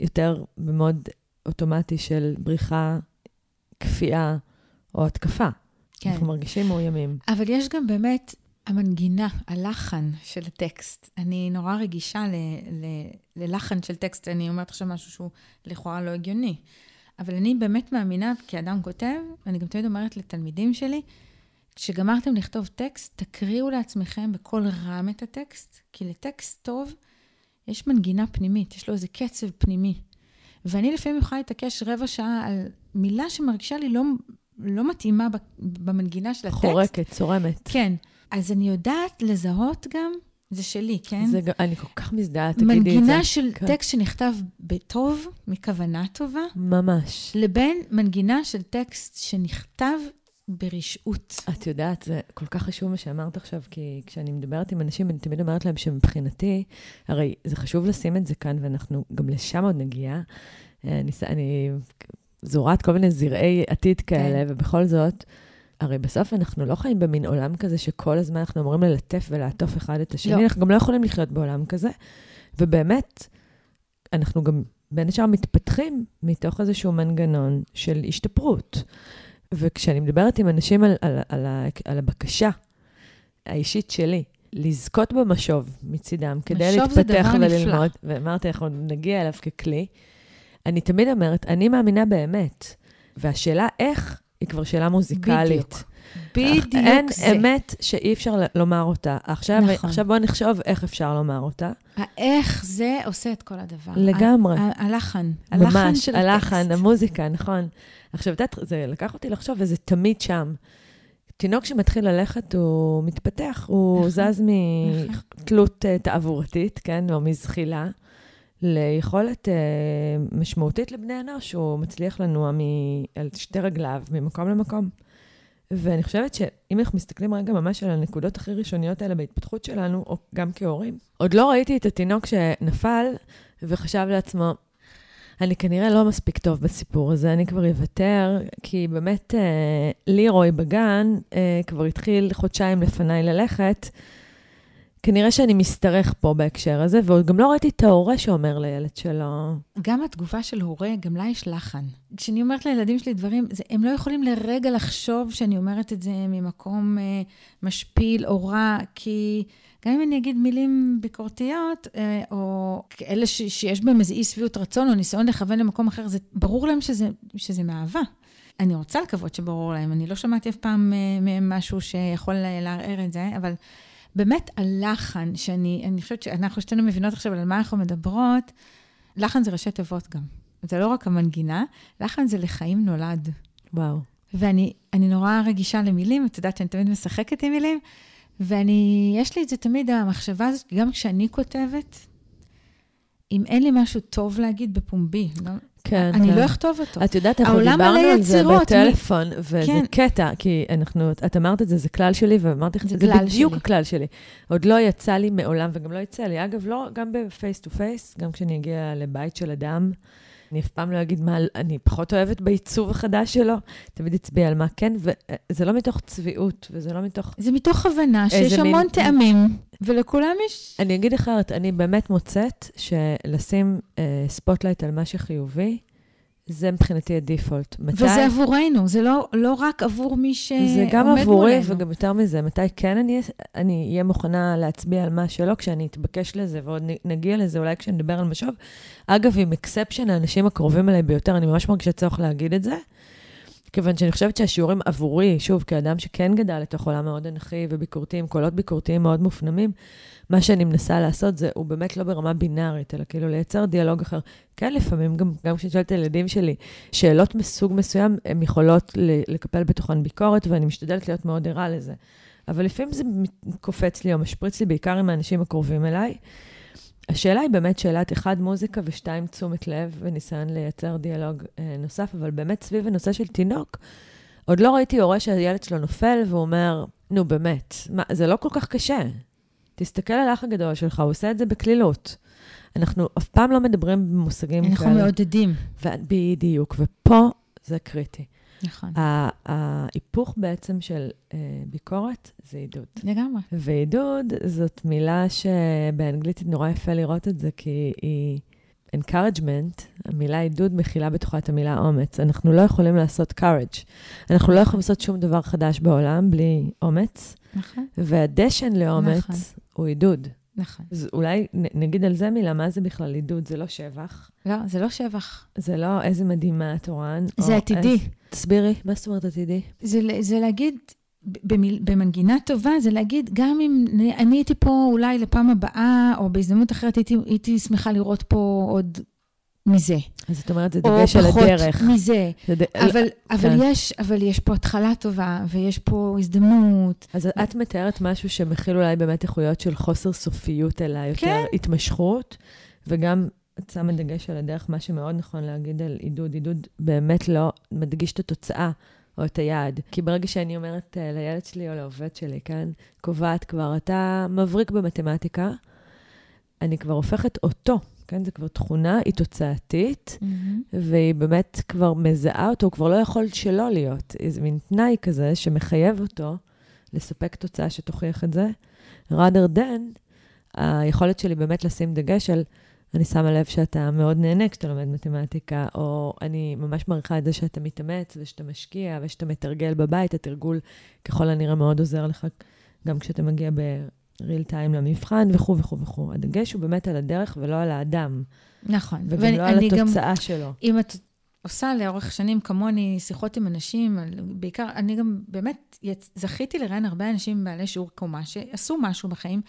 יותר במוד אוטומטי של בריחה, כפייה או התקפה. כן. אנחנו מרגישים מאוימים. אבל יש גם באמת המנגינה, הלחן של הטקסט. אני נורא רגישה ל, ל, ללחן של טקסט, אני אומרת עכשיו משהו שהוא לכאורה לא הגיוני. אבל אני באמת מאמינה, כאדם כותב, אני גם תמיד אומרת לתלמידים שלי, כשגמרתם לכתוב טקסט, תקריאו לעצמכם בקול רם את הטקסט, כי לטקסט טוב יש מנגינה פנימית, יש לו איזה קצב פנימי. ואני לפעמים יכולה להתעקש רבע שעה על מילה שמרגישה לי לא, לא מתאימה במנגינה של הטקסט. חורקת, צורמת. כן. אז אני יודעת לזהות גם, זה שלי, כן? זה, אני כל כך מזדהה, תגידי את זה. מנגינה של כן. טקסט שנכתב בטוב, מכוונה טובה. ממש. לבין מנגינה של טקסט שנכתב ברשעות. את יודעת, זה כל כך חשוב מה שאמרת עכשיו, כי כשאני מדברת עם אנשים, אני תמיד אומרת להם שמבחינתי, הרי זה חשוב לשים את זה כאן, ואנחנו גם לשם עוד נגיע. אני, אני זורעת כל מיני זרעי עתיד כאלה, כן. ובכל זאת, הרי בסוף אנחנו לא חיים במין עולם כזה שכל הזמן אנחנו אמורים ללטף ולעטוף אחד את השני, לא. אנחנו גם לא יכולים לחיות בעולם כזה. ובאמת, אנחנו גם בין השאר מתפתחים מתוך איזשהו מנגנון של השתפרות. וכשאני מדברת עם אנשים על, על, על, על הבקשה האישית שלי, לזכות במשוב מצידם, כדי להתפתח וללמוד, ואמרתי, אנחנו נגיע אליו ככלי, אני תמיד אומרת, אני מאמינה באמת. והשאלה איך, היא כבר שאלה מוזיקלית. בדיוק. בדיוק אין זה. אמת שאי אפשר לומר אותה. עכשיו, נכון. עכשיו בואו נחשוב איך אפשר לומר אותה. האיך זה עושה את כל הדבר. לגמרי. הלחן. הלחן ממש, של הלחן, הטקסט. המוזיקה, נכון. עכשיו, את יודעת, זה לקח אותי לחשוב, וזה תמיד שם. תינוק שמתחיל ללכת, הוא מתפתח, הוא נכון, זז נכון. מתלות אה, תעבורתית, כן, או מזחילה, ליכולת אה, משמעותית לבני אנוש, הוא מצליח לנוע על שתי רגליו, ממקום למקום. ואני חושבת שאם אנחנו מסתכלים רגע ממש על הנקודות הכי ראשוניות האלה בהתפתחות שלנו, או גם כהורים, עוד לא ראיתי את התינוק שנפל וחשב לעצמו, אני כנראה לא מספיק טוב בסיפור הזה, אני כבר אוותר, כי באמת אה, לירוי בגן אה, כבר התחיל חודשיים לפניי ללכת. כנראה שאני משתרך פה בהקשר הזה, וגם לא ראיתי את ההורה שאומר לילד שלו, גם התגובה של הורה, גם לה יש לחן. כשאני אומרת לילדים שלי דברים, זה, הם לא יכולים לרגע לחשוב שאני אומרת את זה ממקום אה, משפיל או רע, כי גם אם אני אגיד מילים ביקורתיות, אה, או כאלה ש, שיש בהם איזו אי שביעות רצון או ניסיון לכוון למקום אחר, זה ברור להם שזה, שזה מאהבה. אני רוצה לקוות שברור להם, אני לא שמעתי אף פעם אה, משהו שיכול לערער את זה, אבל באמת הלחן, שאני אני חושבת שאנחנו שתינו מבינות עכשיו על מה אנחנו מדברות, לחן זה ראשי תיבות גם. זה לא רק המנגינה, לחן זה לחיים נולד. וואו. ואני אני נורא רגישה למילים, את יודעת שאני תמיד משחקת עם מילים, ואני, יש לי את זה תמיד, המחשבה הזאת, גם כשאני כותבת, אם אין לי משהו טוב להגיד בפומבי, לא, כן, אני כן. לא אכתוב אותו. את יודעת, אנחנו דיברנו על זה בטלפון, וזה כן. קטע, כי אנחנו, את אמרת את זה, זה כלל שלי, ואמרתי לך, זה זה בדיוק שלי. הכלל שלי. עוד לא יצא לי מעולם, וגם לא יצא לי. אגב, לא, גם ב face to face, גם כשאני אגיע לבית של אדם, אני אף פעם לא אגיד מה אני פחות אוהבת בעיצוב החדש שלו, תמיד אצביע על מה כן, וזה לא מתוך צביעות, וזה לא מתוך... זה מתוך הבנה שיש איזה מין- המון טעמים, ולכולם יש... אני אגיד אחרת, אני באמת מוצאת שלשים אה, ספוטלייט על מה שחיובי, זה מבחינתי הדיפולט. מתי... וזה עבורנו, זה לא, לא רק עבור מי שעומד זה גם מולנו. עבורי וגם יותר מזה. מתי כן אני אני אהיה מוכנה להצביע על מה שלא, כשאני אתבקש לזה, ועוד נגיע לזה אולי כשנדבר על משוב. אגב, עם אקספשן, האנשים הקרובים אליי ביותר, אני ממש מרגישה צורך להגיד את זה, כיוון שאני חושבת שהשיעורים עבורי, שוב, כאדם שכן גדל לתוך עולם מאוד אנכי וביקורתי, עם קולות ביקורתיים מאוד מופנמים, מה שאני מנסה לעשות זה, הוא באמת לא ברמה בינארית, אלא כאילו לייצר דיאלוג אחר. כן, לפעמים, גם, גם כשאני שואלת את הילדים שלי, שאלות מסוג מסוים, הן יכולות לקפל בתוכן ביקורת, ואני משתדלת להיות מאוד ערה לזה. אבל לפעמים זה קופץ לי או משפריץ לי, בעיקר עם האנשים הקרובים אליי. השאלה היא באמת שאלת אחד, מוזיקה, ושתיים, תשומת לב וניסיון לייצר דיאלוג אה, נוסף, אבל באמת סביב הנושא של תינוק, עוד לא ראיתי הורה שהילד שלו נופל והוא אומר, נו באמת, מה, זה לא כל כך קשה. תסתכל על האח הגדול שלך, הוא עושה את זה בקלילות. אנחנו אף פעם לא מדברים במושגים אנחנו כאלה. מעודדים. ו- בדיוק, ופה זה קריטי. נכון. ההיפוך בעצם של אה, ביקורת זה עידוד. לגמרי. ועידוד זאת מילה שבאנגלית נורא יפה לראות את זה, כי היא encouragement, המילה עידוד מכילה בתוכה את המילה אומץ. אנחנו לא יכולים לעשות courage. אנחנו לא יכולים לעשות שום דבר חדש בעולם בלי אומץ, נכון. והדשן לאומץ נכון. הוא עידוד. נכון. אז אולי נ- נגיד על זה מילה, מה זה בכלל עידוד? זה לא שבח, לא, זה לא שבח. זה לא איזה מדהימה את אורן. זה או עתידי. איזה- תסבירי, מה זאת אומרת עתידי? זה, זה להגיד, במיל, במנגינה טובה, זה להגיד, גם אם אני- אני הייתי פה אולי לפעם הבאה, או בהזדמנות אחרת הייתי, הייתי שמחה לראות פה עוד מזה. אז את אומרת, זה או דגש על פחות הדרך. מזה. זה ד- אבל, אבל, כן. יש, אבל יש פה התחלה טובה, ויש פה הזדמנות. אז את מתארת משהו שמכיל אולי באמת איכויות של חוסר סופיות, אלא יותר כן. התמשכות, וגם את שמה דגש על הדרך, מה שמאוד נכון להגיד על עידוד. עידוד באמת לא מדגיש את התוצאה או את היעד. כי ברגע שאני אומרת uh, לילד שלי או לעובד שלי, כן, קובעת כבר, אתה מבריק במתמטיקה, אני כבר הופכת אותו, כן, זו כבר תכונה, היא תוצאתית, והיא באמת כבר מזהה אותו, הוא כבר לא יכול שלא להיות. איזה מין תנאי כזה שמחייב אותו לספק תוצאה שתוכיח את זה. rather than, היכולת שלי באמת לשים דגש על, אני שמה לב שאתה מאוד נהנה כשאתה לומד מתמטיקה, או אני ממש מעריכה את זה שאתה מתאמץ ושאתה משקיע ושאתה מתרגל בבית, התרגול ככל הנראה מאוד עוזר לך גם כשאתה מגיע בריל טיים למבחן וכו' וכו' וכו'. הדגש הוא באמת על הדרך ולא על האדם, נכון. וגם ואני- לא על אני גם- התוצאה שלו. אם את עושה לאורך שנים כמוני שיחות עם אנשים, בעיקר, אני גם באמת זכיתי לראיין הרבה אנשים בעלי שיעור קומה שעשו משהו בחיים.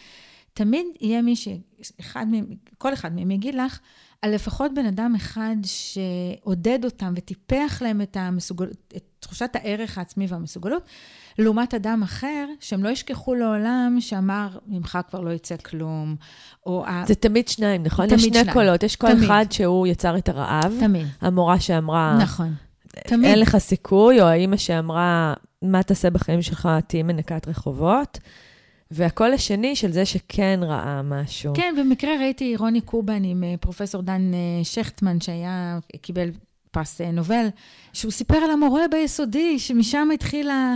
תמיד יהיה מי שאחד מהם, כל אחד מהם יגיד לך, על לפחות בן אדם אחד שעודד אותם וטיפח להם את, המסוגל... את תחושת הערך העצמי והמסוגלות, לעומת אדם אחר, שהם לא ישכחו לעולם, שאמר, ממך כבר לא יצא כלום, או... זה תמיד שניים, נכון? תמיד יש שני שניים. קולות, יש קול. אחד שהוא יצר את הרעב. תמיד. המורה שאמרה... נכון. תמיד. אין לך סיכוי, או האימא שאמרה, מה תעשה בחיים שלך, תהיי מנקת רחובות. והקול השני של זה שכן ראה משהו. כן, במקרה ראיתי רוני קובן עם אה, פרופסור דן אה, שכטמן, שהיה, קיבל פרס אה, נובל, שהוא סיפר על המורה ביסודי, שמשם התחילה...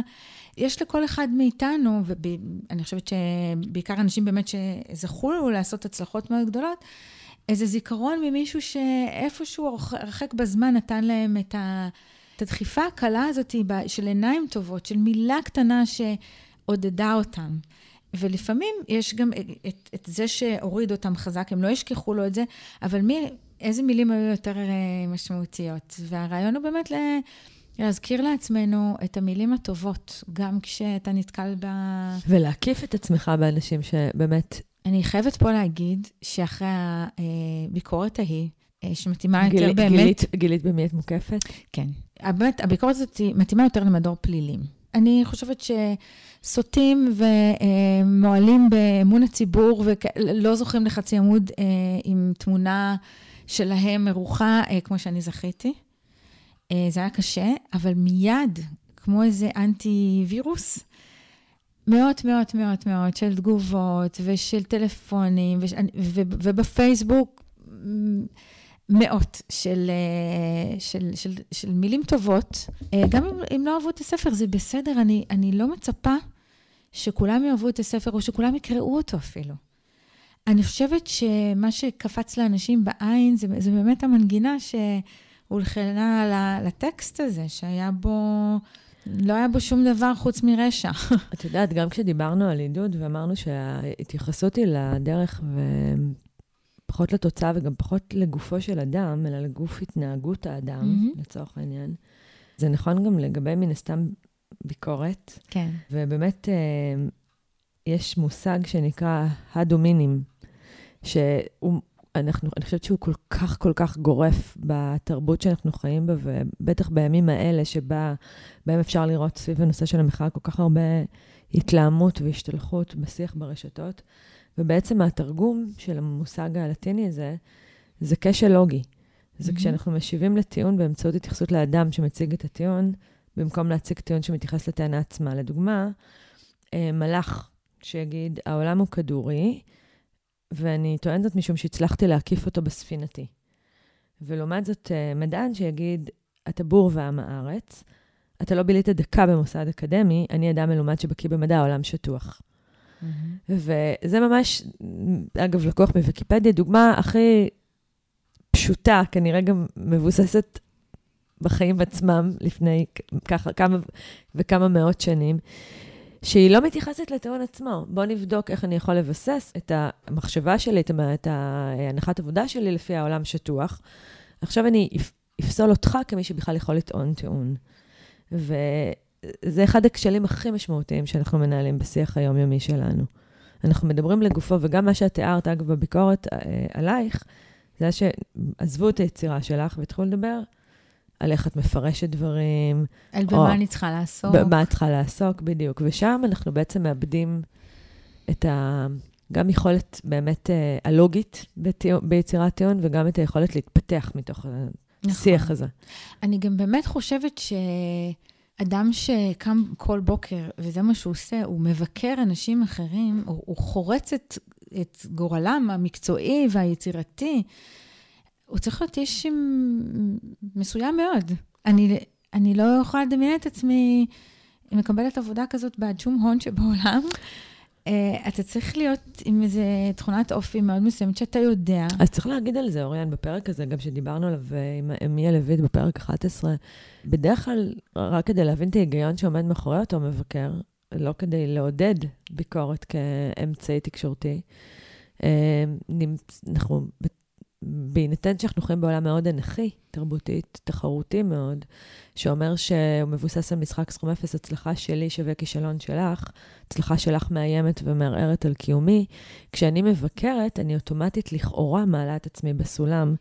יש לכל אחד מאיתנו, ואני חושבת שבעיקר אנשים באמת שזכו לעשות הצלחות מאוד גדולות, איזה זיכרון ממישהו שאיפשהו הרחק בזמן נתן להם את הדחיפה הקלה הזאת של עיניים טובות, של מילה קטנה שעודדה אותם. ולפעמים יש גם את, את זה שהוריד אותם חזק, הם לא ישכחו לו את זה, אבל מי, איזה מילים היו יותר אה, משמעותיות? והרעיון הוא באמת ל... להזכיר לעצמנו את המילים הטובות, גם כשאתה נתקל ב... ולהקיף את עצמך באנשים שבאמת... אני חייבת פה להגיד שאחרי הביקורת ההיא, אה, שמתאימה גיל, יותר באמת... גילית, גילית במי את מוקפת? כן. באמת, הביקורת הזאת מתאימה יותר למדור פלילים. אני חושבת שסוטים ומועלים באמון הציבור ולא זוכרים לחצי עמוד אה, עם תמונה שלהם מרוחה, אה, כמו שאני זכיתי. אה, זה היה קשה, אבל מיד, כמו איזה אנטי-וירוס, מאות, מאות, מאות, מאות של תגובות ושל טלפונים, וש... ובפייסבוק מאות של, אה, של, של, של מילים טובות. אה, גם אם, אם לא אהבו את הספר, זה בסדר, אני, אני לא מצפה שכולם יאהבו את הספר או שכולם יקראו אותו אפילו. אני חושבת שמה שקפץ לאנשים בעין זה, זה באמת המנגינה שהולחנה לטקסט הזה, שהיה בו... לא היה בו שום דבר חוץ מרשע. את יודעת, גם כשדיברנו על עידוד ואמרנו שההתייחסות היא לדרך פחות לתוצאה וגם פחות לגופו של אדם, אלא לגוף התנהגות האדם, mm-hmm. לצורך העניין. זה נכון גם לגבי, מן הסתם, ביקורת. כן. ובאמת, אה, יש מושג שנקרא הדומינים, שהוא, אנחנו, אני חושבת שהוא כל כך, כל כך גורף בתרבות שאנחנו חיים בה, ובטח בימים האלה שבה, בהם אפשר לראות סביב הנושא של המחאה כל כך הרבה התלהמות והשתלחות בשיח ברשתות. ובעצם התרגום של המושג הלטיני הזה, זה כשל לוגי. זה mm-hmm. כשאנחנו משיבים לטיעון באמצעות התייחסות לאדם שמציג את הטיעון, במקום להציג טיעון שמתייחס לטענה עצמה. לדוגמה, אה, מלאך שיגיד, העולם הוא כדורי, ואני טוען זאת משום שהצלחתי להקיף אותו בספינתי. ולעומת זאת, אה, מדען שיגיד, אתה בור ועם הארץ, אתה לא בילית דקה במוסד אקדמי, אני אדם מלומד שבקיא במדע, העולם שטוח. וזה ממש, אגב, לקוח מוויקיפדיה, דוגמה הכי פשוטה, כנראה גם מבוססת בחיים עצמם לפני ככה כמה וכמה מאות שנים, שהיא לא מתייחסת לטיעון עצמו. בואו נבדוק איך אני יכול לבסס את המחשבה שלי, את ההנחת עבודה שלי לפי העולם שטוח. עכשיו אני אפסול אותך כמי שבכלל יכול לטעון טיעון. ו... זה אחד הכשלים הכי משמעותיים שאנחנו מנהלים בשיח היומיומי שלנו. אנחנו מדברים לגופו, וגם מה שאת תיארת, אגב, בביקורת אה, עלייך, זה היה שעזבו את היצירה שלך והתחילו לדבר על איך את מפרשת דברים. על במה אני צריכה לעסוק. במה את צריכה לעסוק, בדיוק. ושם אנחנו בעצם מאבדים את ה... גם יכולת באמת אה, הלוגית ביצירת טיעון, וגם את היכולת להתפתח מתוך השיח נכון. הזה. אני גם באמת חושבת ש... אדם שקם כל בוקר, וזה מה שהוא עושה, הוא מבקר אנשים אחרים, הוא, הוא חורץ את, את גורלם המקצועי והיצירתי, הוא צריך להיות איש מסוים מאוד. אני, אני לא יכולה לדמיין את עצמי מקבלת עבודה כזאת בעד שום הון שבעולם. Uh, אתה צריך להיות עם איזו תכונת אופי מאוד מסוימת שאתה יודע. אז צריך להגיד על זה, אוריאן, בפרק הזה, גם שדיברנו עליו אה, עם אמי לויט בפרק 11, בדרך כלל, רק כדי להבין את ההיגיון שעומד מאחורי אותו מבקר, לא כדי לעודד ביקורת כאמצעי תקשורתי, uh, אנחנו בהינתן שאנחנו חיים בעולם מאוד אנכי, תרבותית, תחרותי מאוד, שאומר שהוא מבוסס על משחק סכום אפס, הצלחה שלי שווה כישלון שלך, הצלחה שלך מאיימת ומערערת על קיומי, כשאני מבקרת, אני אוטומטית לכאורה מעלה את עצמי בסולם.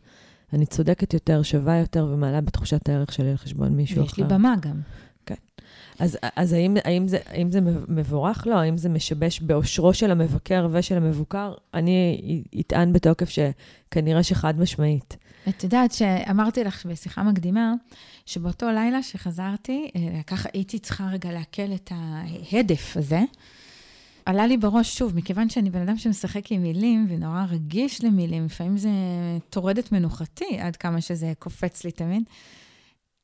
אני צודקת יותר, שווה יותר ומעלה בתחושת הערך שלי על חשבון מישהו ויש אחר. לי במה גם. כן. אז, אז האם, האם, זה, האם זה מבורך? לא. האם זה משבש באושרו של המבקר ושל המבוקר? אני אטען בתוקף שכנראה שחד משמעית. את יודעת שאמרתי לך בשיחה מקדימה, שבאותו לילה שחזרתי, אה, ככה הייתי צריכה רגע לעכל את ההדף הזה. עלה לי בראש, שוב, מכיוון שאני בן אדם שמשחק עם מילים ונורא רגיש למילים, לפעמים זה טורד את מנוחתי עד כמה שזה קופץ לי תמיד.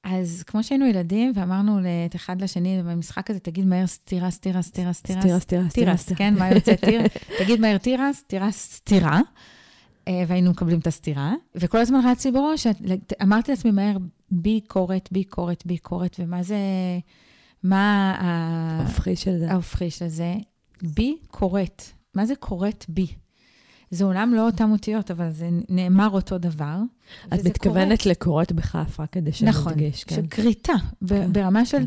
אז כמו שהיינו ילדים ואמרנו את אחד לשני במשחק הזה, תגיד מהר סטירה, סטירה, סטירה, סטירה. סטירה, סטירה, סטירה. תירס, כן, מה יוצא תיר? תגיד מהר תירס, תירס, סטירה. אה, והיינו מקבלים את הסטירה. וכל הזמן רצתי בראש, אמרתי לעצמי מהר, ביקורת, ביקורת, ביקורת, ומה זה, מה ההופכי של זה? ההופכי של זה. בי קוראת. מה זה קוראת בי? זה אומנם לא אותן אותיות, אבל זה נאמר אותו דבר. את מתכוונת לקורת בכף, רק כדי שנדגיש, נכון, כן? נכון, כריתה, כן. ברמה של כן.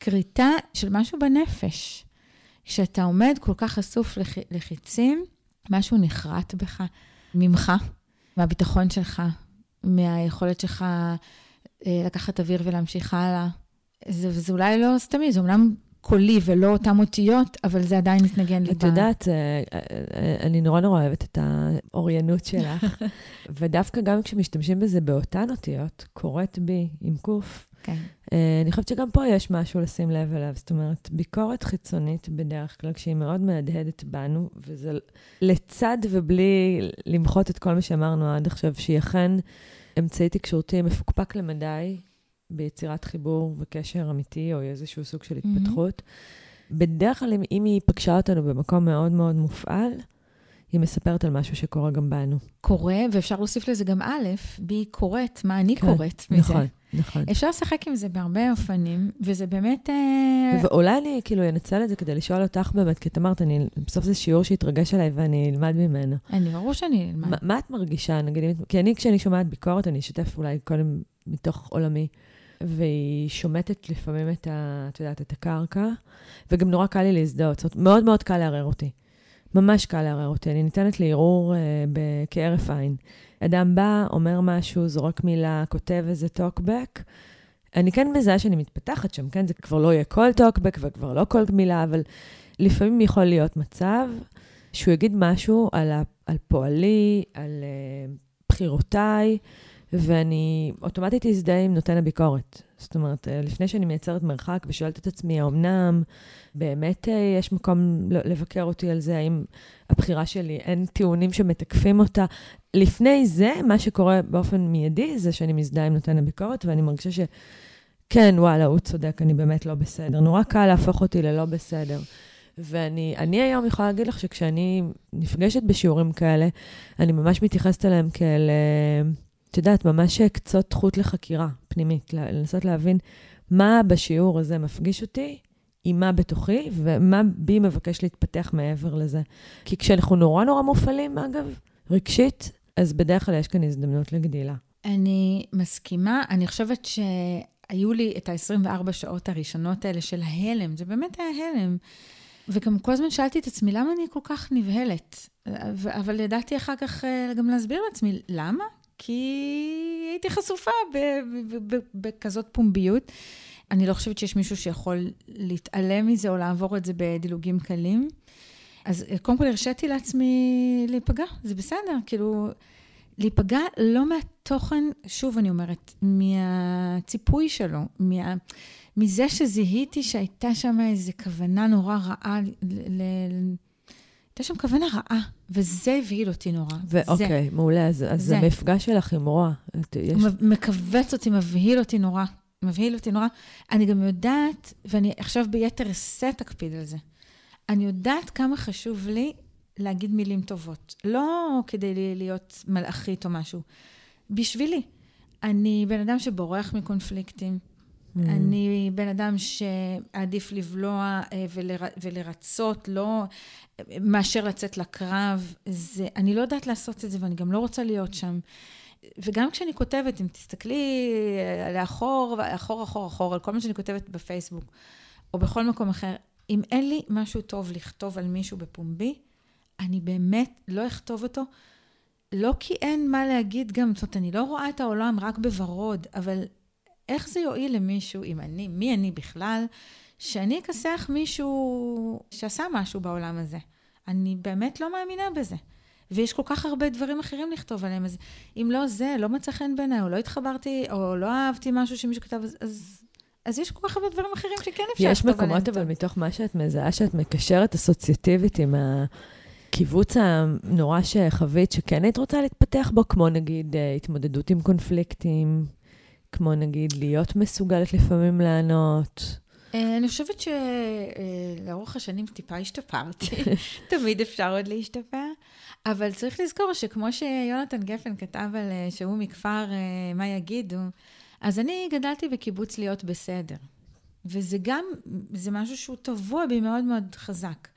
כריתה של משהו בנפש. כשאתה עומד כל כך חשוף לח, לחיצים, משהו נחרט בך, ממך, מהביטחון שלך, מהיכולת שלך אה, לקחת אוויר ולהמשיך הלאה. זה, זה אולי לא סתמי, זה אומנם קולי ולא אותן אותיות, אבל זה עדיין מתנגן לי. את יודעת, אה, אה, אני נורא נורא אוהבת את האוריינות שלך, ודווקא גם כשמשתמשים בזה באותן אותיות, קוראת בי עם קוף, כן. אה, אני חושבת שגם פה יש משהו לשים לב אליו. זאת אומרת, ביקורת חיצונית בדרך כלל, כשהיא מאוד מהדהדת בנו, וזה לצד ובלי למחות את כל מה שאמרנו עד עכשיו, שהיא אכן אמצעי תקשורתי מפוקפק למדי, ביצירת חיבור וקשר אמיתי, או איזשהו סוג של התפתחות. Mm-hmm. בדרך כלל, אם היא פגשה אותנו במקום מאוד מאוד מופעל, היא מספרת על משהו שקורה גם בנו. קורה, ואפשר להוסיף לזה גם א', בי קוראת, מה אני כן, קוראת מזה. נכון, נכון. אפשר לשחק עם זה בהרבה אופנים, וזה באמת... אה... ואולי אני כאילו אנצל את זה כדי לשאול אותך באמת, כי את אמרת, אני, בסוף זה שיעור שהתרגש עליי ואני אלמד ממנו. אני, ברור שאני אלמד. ما, מה את מרגישה, נגיד, כי אני, כשאני שומעת ביקורת, אני אשתף אולי קודם מתוך עולמי. והיא שומטת לפעמים את ה... את יודעת, את הקרקע, וגם נורא קל לי להזדהות. זאת אומרת, מאוד מאוד קל לערער אותי. ממש קל לערער אותי. אני ניתנת לערעור אה, כהרף עין. אדם בא, אומר משהו, זורק מילה, כותב איזה טוקבק. אני כן מזהה שאני מתפתחת שם, כן? זה כבר לא יהיה כל טוקבק וכבר לא כל מילה, אבל לפעמים יכול להיות מצב שהוא יגיד משהו על, ה, על פועלי, על uh, בחירותיי, ואני אוטומטית אזדהה עם נותן הביקורת. זאת אומרת, אה, לפני שאני מייצרת מרחק ושואלת את עצמי, האמנם באמת אה, יש מקום לבקר אותי על זה? האם הבחירה שלי, אין טיעונים שמתקפים אותה? לפני זה, מה שקורה באופן מיידי זה שאני מזדהה עם נותן הביקורת, ואני מרגישה ש... כן, וואלה, הוא צודק, אני באמת לא בסדר. נורא קל להפוך אותי ללא בסדר. ואני היום יכולה להגיד לך שכשאני נפגשת בשיעורים כאלה, אני ממש מתייחסת אליהם כאל... אה, את יודעת, ממש קצות חוט לחקירה פנימית, לנסות להבין מה בשיעור הזה מפגיש אותי, עם מה בתוכי, ומה בי מבקש להתפתח מעבר לזה. כי כשאנחנו נורא נורא מופעלים, אגב, רגשית, אז בדרך כלל יש כאן הזדמנות לגדילה. אני מסכימה. אני חושבת שהיו לי את ה-24 שעות הראשונות האלה של ההלם, זה באמת היה הלם. וגם כל הזמן שאלתי את עצמי, למה אני כל כך נבהלת? אבל ידעתי אחר כך אה, גם להסביר לעצמי, למה? כי הייתי חשופה בכזאת פומביות. אני לא חושבת שיש מישהו שיכול להתעלם מזה או לעבור את זה בדילוגים קלים. אז קודם כל הרשיתי לעצמי להיפגע, זה בסדר, כאילו, להיפגע לא מהתוכן, שוב אני אומרת, מהציפוי שלו, מה, מזה שזיהיתי שהייתה שם איזו כוונה נורא רעה ל, ל, הייתה שם כוונה רעה, וזה הבהיל אותי נורא. ואוקיי, מעולה. אז, אז זה. המפגש שלך עם רוע. יש... מכווץ אותי, מבהיל אותי נורא. מבהיל אותי נורא. אני גם יודעת, ואני עכשיו ביתר שאת אקפיד על זה, אני יודעת כמה חשוב לי להגיד מילים טובות. לא כדי להיות מלאכית או משהו, בשבילי. אני בן אדם שבורח מקונפליקטים. אני בן אדם שעדיף לבלוע אה, ולר, ולרצות, לא מאשר לצאת לקרב. זה, אני לא יודעת לעשות את זה ואני גם לא רוצה להיות שם. וגם כשאני כותבת, אם תסתכלי לאחור, אחור, אחור, אחור, על כל מה שאני כותבת בפייסבוק, או בכל מקום אחר, אם אין לי משהו טוב לכתוב על מישהו בפומבי, אני באמת לא אכתוב אותו. לא כי אין מה להגיד גם, זאת אומרת, אני לא רואה את העולם רק בוורוד, אבל איך זה יועיל למישהו, אם אני, מי אני בכלל, שאני אכסח מישהו שעשה משהו בעולם הזה. אני באמת לא מאמינה בזה. ויש כל כך הרבה דברים אחרים לכתוב עליהם, אז אם לא זה, לא מצא חן בעיניי, או לא התחברתי, או לא אהבתי משהו שמישהו כתב, אז, אז, אז יש כל כך הרבה דברים אחרים שכן אפשר לכתוב עליהם. יש מקומות, אבל מתוך מה שאת מזהה, שאת מקשרת אסוציאטיבית עם הקיבוץ הנורא שחווית, שכן היית רוצה להתפתח בו, כמו נגיד אה, התמודדות עם קונפליקטים, כמו נגיד להיות מסוגלת לפעמים לענות. אה, אני חושבת שלאורך השנים טיפה השתפרתי, תמיד אפשר עוד להשתפר, אבל צריך לזכור שכמו שיונתן גפן כתב על אה, שהוא מכפר מה יגידו, אז אני גדלתי בקיבוץ להיות בסדר. וזה גם, זה משהו שהוא טבוע בי מאוד מאוד חזק.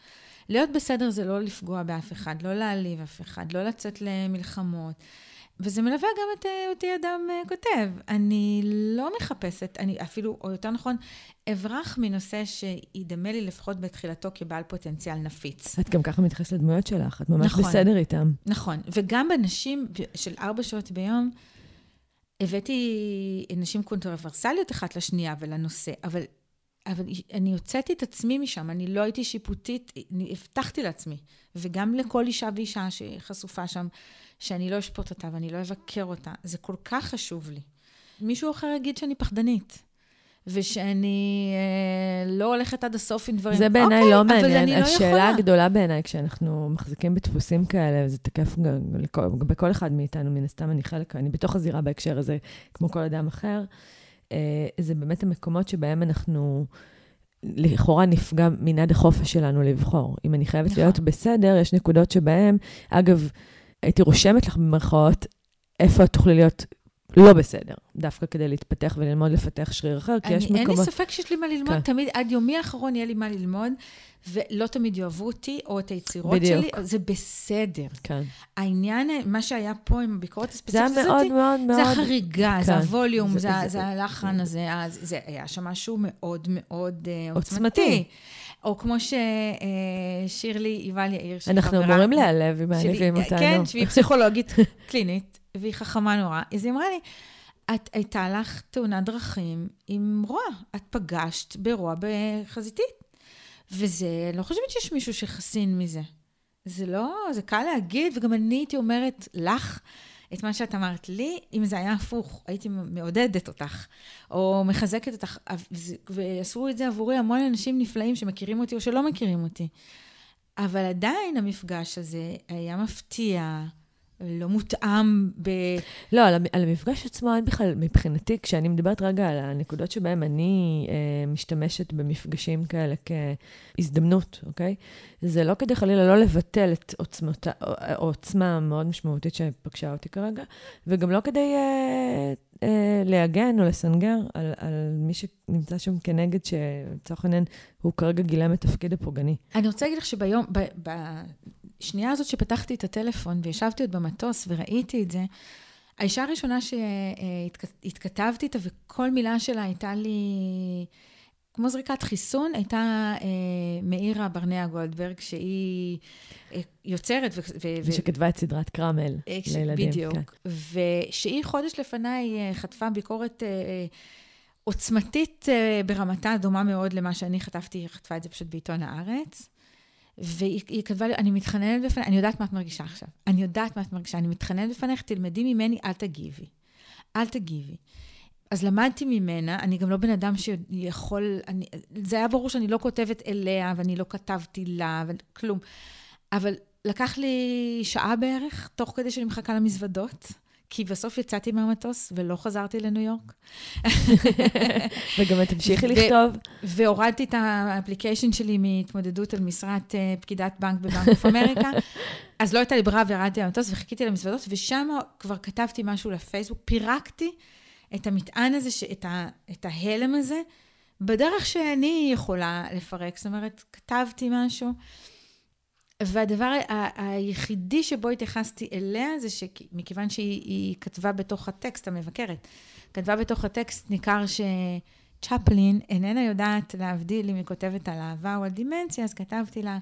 להיות בסדר זה לא לפגוע באף אחד, לא להעליב אף אחד, לא לצאת למלחמות. וזה מלווה גם את אה, אותי אדם אה, כותב. אני לא מחפשת, אני אפילו, או יותר נכון, אברח מנושא שידמה לי לפחות בתחילתו כבעל פוטנציאל נפיץ. את גם ככה מתייחסת לדמויות שלך, את ממש נכון, בסדר איתם. נכון, וגם בנשים של ארבע שעות ביום, הבאתי נשים קונטרוברסליות אחת לשנייה ולנושא, אבל, אבל אני הוצאתי את עצמי משם, אני לא הייתי שיפוטית, אני הבטחתי לעצמי, וגם לכל אישה ואישה שחשופה שם, שאני לא אשפוט אותה ואני לא אבקר אותה. זה כל כך חשוב לי. מישהו אחר יגיד שאני פחדנית. ושאני אה, לא הולכת עד הסוף עם דברים. זה בעיניי אוקיי, לא מעניין. לא השאלה יכולה. הגדולה בעיניי, כשאנחנו מחזיקים בדפוסים כאלה, וזה תקף בכל אחד מאיתנו, מן הסתם אני חלק, אני בתוך הזירה בהקשר הזה, כמו כל אדם אחר, אה, זה באמת המקומות שבהם אנחנו... לכאורה נפגע מנעד החופש שלנו לבחור. אם אני חייבת נכון. להיות בסדר, יש נקודות שבהן, אגב, הייתי רושמת לך במרכאות, איפה את תוכלי להיות לא בסדר, דווקא כדי להתפתח וללמוד לפתח שריר אחר, כי אני, יש מקומות... אין לי ספק שיש לי מה ללמוד, כן. תמיד, עד יומי האחרון יהיה לי מה ללמוד, ולא תמיד יאהבו אותי, או את היצירות בדיוק. שלי, זה בסדר. כן. העניין, מה שהיה פה עם הביקורת הספציפית הזאת, זה מאוד מאוד מאוד... זה החריגה, כן. זה הווליום, זה, זה, זה, זה הלחן הזה, זה, היה שם משהו מאוד מאוד uh, עוצמתי. או כמו ששירלי אה, יובל יאיר, אנחנו אמורים להיעלב אם מעליבים אותנו. כן, שהיא פסיכולוגית קלינית, והיא חכמה נורא. אז היא אמרה לי, את הייתה לך תאונת דרכים עם רוע. את פגשת ברוע בחזיתית. וזה, לא חושבת שיש מישהו שחסין מזה. זה לא, זה קל להגיד, וגם אני הייתי אומרת לך את מה שאת אמרת לי, אם זה היה הפוך, הייתי מעודדת אותך, או מחזקת אותך, ועשו את זה עבורי המון אנשים נפלאים שמכירים אותי או שלא מכירים אותי. אבל עדיין המפגש הזה היה מפתיע, לא מותאם ב... לא, על, על המפגש עצמו אין בכלל, מבחינתי, כשאני מדברת רגע על הנקודות שבהן אני אה, משתמשת במפגשים כאלה כהזדמנות, אוקיי? זה לא כדי חלילה לא לבטל את עוצמתה, העוצמה המאוד משמעותית שפגשה אותי כרגע, וגם לא כדי אה, אה, להגן או לסנגר על, על מי שנמצא שם כנגד, שלצורך העניין הוא כרגע גילם את תפקיד הפוגעני. אני רוצה להגיד לך שביום, ב, ב, השנייה הזאת שפתחתי את הטלפון וישבתי עוד במטוס וראיתי את זה, האישה הראשונה שהתכתבתי איתה וכל מילה שלה הייתה לי כמו זריקת חיסון, הייתה אה, מאירה ברנע גולדברג, שהיא אה, יוצרת ו... ו שכתבה את סדרת קרמל אה, לילדים. בדיוק. כן. ושהיא חודש לפניי אה, חטפה ביקורת... אה, אה, עוצמתית אה, ברמתה, דומה מאוד למה שאני חטפתי, היא חטפה את זה פשוט בעיתון הארץ. והיא כתבה לי, אני מתחננת בפניך, אני יודעת מה את מרגישה עכשיו. אני יודעת מה את מרגישה, אני מתחננת בפניך, תלמדי ממני, אל תגיבי. אל תגיבי. אז למדתי ממנה, אני גם לא בן אדם שיכול, אני, זה היה ברור שאני לא כותבת אליה, ואני לא כתבתי לה, וכלום. אבל לקח לי שעה בערך, תוך כדי שאני מחכה למזוודות. כי בסוף יצאתי מהמטוס ולא חזרתי לניו יורק. וגם את תמשיכי לכתוב. והורדתי את ה application שלי מהתמודדות על משרת uh, פקידת בנק ב Bank of America. אז לא הייתה לי ברירה וירדתי למטוס וחיכיתי למזוודות, ושם כבר כתבתי משהו לפייסבוק, פירקתי את המטען הזה, ש, את, ה, את ההלם הזה, בדרך שאני יכולה לפרק. זאת אומרת, כתבתי משהו, והדבר היחידי שבו התייחסתי אליה זה שמכיוון שהיא כתבה בתוך הטקסט, המבקרת, כתבה בתוך הטקסט, ניכר שצ'פלין איננה יודעת להבדיל אם היא כותבת על אהבה או על דימנציה, אז כתבתי לה,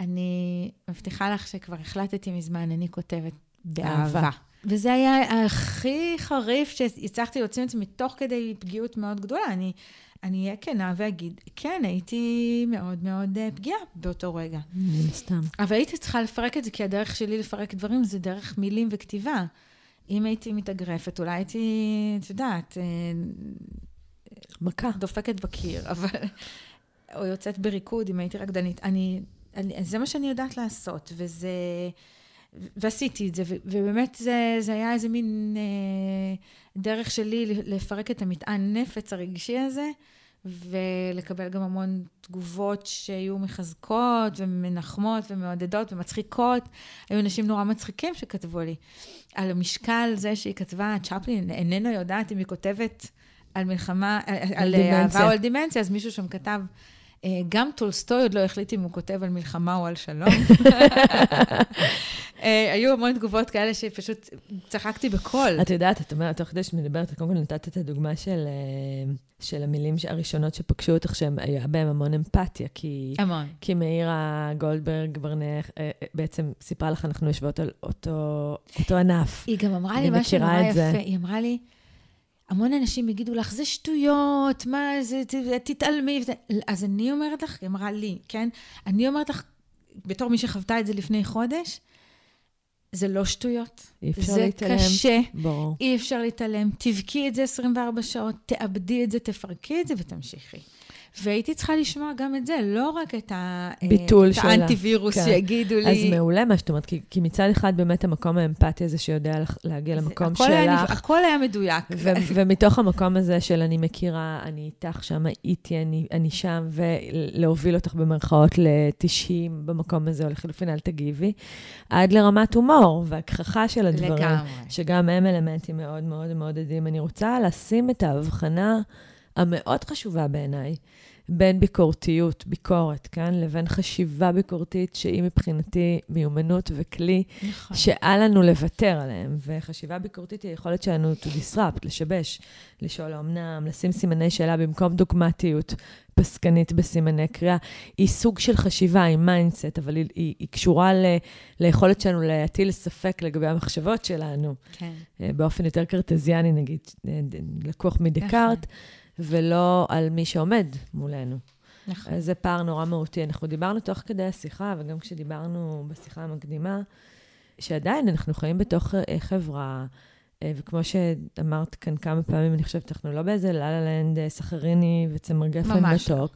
אני מבטיחה לך שכבר החלטתי מזמן, אני כותבת באהבה. וזה היה הכי חריף שהצלחתי להוציא את זה מתוך כדי פגיעות מאוד גדולה. אני אני אהיה כנה ואגיד, כן, הייתי מאוד מאוד uh, פגיעה באותו רגע. סתם. אבל הייתי צריכה לפרק את זה, כי הדרך שלי לפרק דברים זה דרך מילים וכתיבה. אם הייתי מתאגרפת, אולי הייתי, את יודעת... אה, מכה. דופקת בקיר, אבל... או יוצאת בריקוד, אם הייתי רקדנית. אני, אני, זה מה שאני יודעת לעשות, וזה... ועשיתי את זה, ובאמת זה, זה היה איזה מין אה, דרך שלי לפרק את המטען נפץ הרגשי הזה, ולקבל גם המון תגובות שיהיו מחזקות ומנחמות ומעודדות ומצחיקות. היו אנשים נורא מצחיקים שכתבו לי. על המשקל זה שהיא כתבה, צ'פלין איננה יודעת אם היא כותבת על מלחמה, על, על אהבה או על דימנציה, אז מישהו שם כתב, אה, גם טולסטוי עוד לא החליט אם הוא כותב על מלחמה או על שלום. אה, היו המון תגובות כאלה שפשוט צחקתי בקול. את יודעת, את אומרת, תוך כדי שאת מדברת, קודם כל נתת את הדוגמה של, אה, של המילים הראשונות שפגשו אותך, שהיה בהם המון אמפתיה, כי... המון. כי מאירה גולדברג ברנך בעצם סיפרה לך, אנחנו יושבות על אותו, אותו ענף. היא גם אמרה לי משהו נורא יפה, היא אמרה לי, המון אנשים יגידו לך, זה שטויות, מה זה, תתעלמי. אז אני אומרת לך, היא אמרה לי, כן? אני אומרת לך, בתור מי שחוותה את זה לפני חודש, זה לא שטויות. אי אפשר זה להתעלם. זה קשה. ברור. אי אפשר להתעלם. תבכי את זה 24 שעות, תאבדי את זה, תפרקי את זה ותמשיכי. והייתי צריכה לשמוע גם את זה, לא רק את, ה, ביטול את. האנטיווירוס כן. שיגידו לי. אז מעולה מה שאת אומרת, כי, כי מצד אחד באמת המקום האמפתי הזה שיודע להגיע למקום הכל שלך. היה, הכל היה מדויק. ו- ומתוך המקום הזה של אני מכירה, אני איתך שם, הייתי, אני, אני שם, ולהוביל אותך במרכאות ל-90 במקום הזה, או לחילופין, אל תגיבי, עד לרמת הומור והכחכה של הדברים. לגמרי. שגם הם אלמנטים מאוד מאוד מעודדים. אני רוצה לשים את ההבחנה המאוד חשובה בעיניי. בין ביקורתיות, ביקורת, כן? לבין חשיבה ביקורתית, שהיא מבחינתי מיומנות וכלי נכון. שאל לנו לוותר עליהם. וחשיבה ביקורתית היא היכולת שלנו to disrupt, לשבש, לשאול האמנם, לשים סימני שאלה במקום דוגמטיות פסקנית בסימני קריאה. היא סוג של חשיבה, היא mindset, אבל היא, היא, היא קשורה ל, ליכולת שלנו להטיל ספק לגבי המחשבות שלנו. כן. אה, באופן יותר קרטזיאני, נגיד, אה, לקוח מדקארט. נכון. ולא על מי שעומד מולנו. נכון. זה פער נורא מהותי. אנחנו דיברנו תוך כדי השיחה, וגם כשדיברנו בשיחה המקדימה, שעדיין אנחנו חיים בתוך אה, חברה, אה, וכמו שאמרת כאן כמה פעמים, אני חושבת, אנחנו לא באיזה לה לה לנד סחריני וצמר גפן מתוק.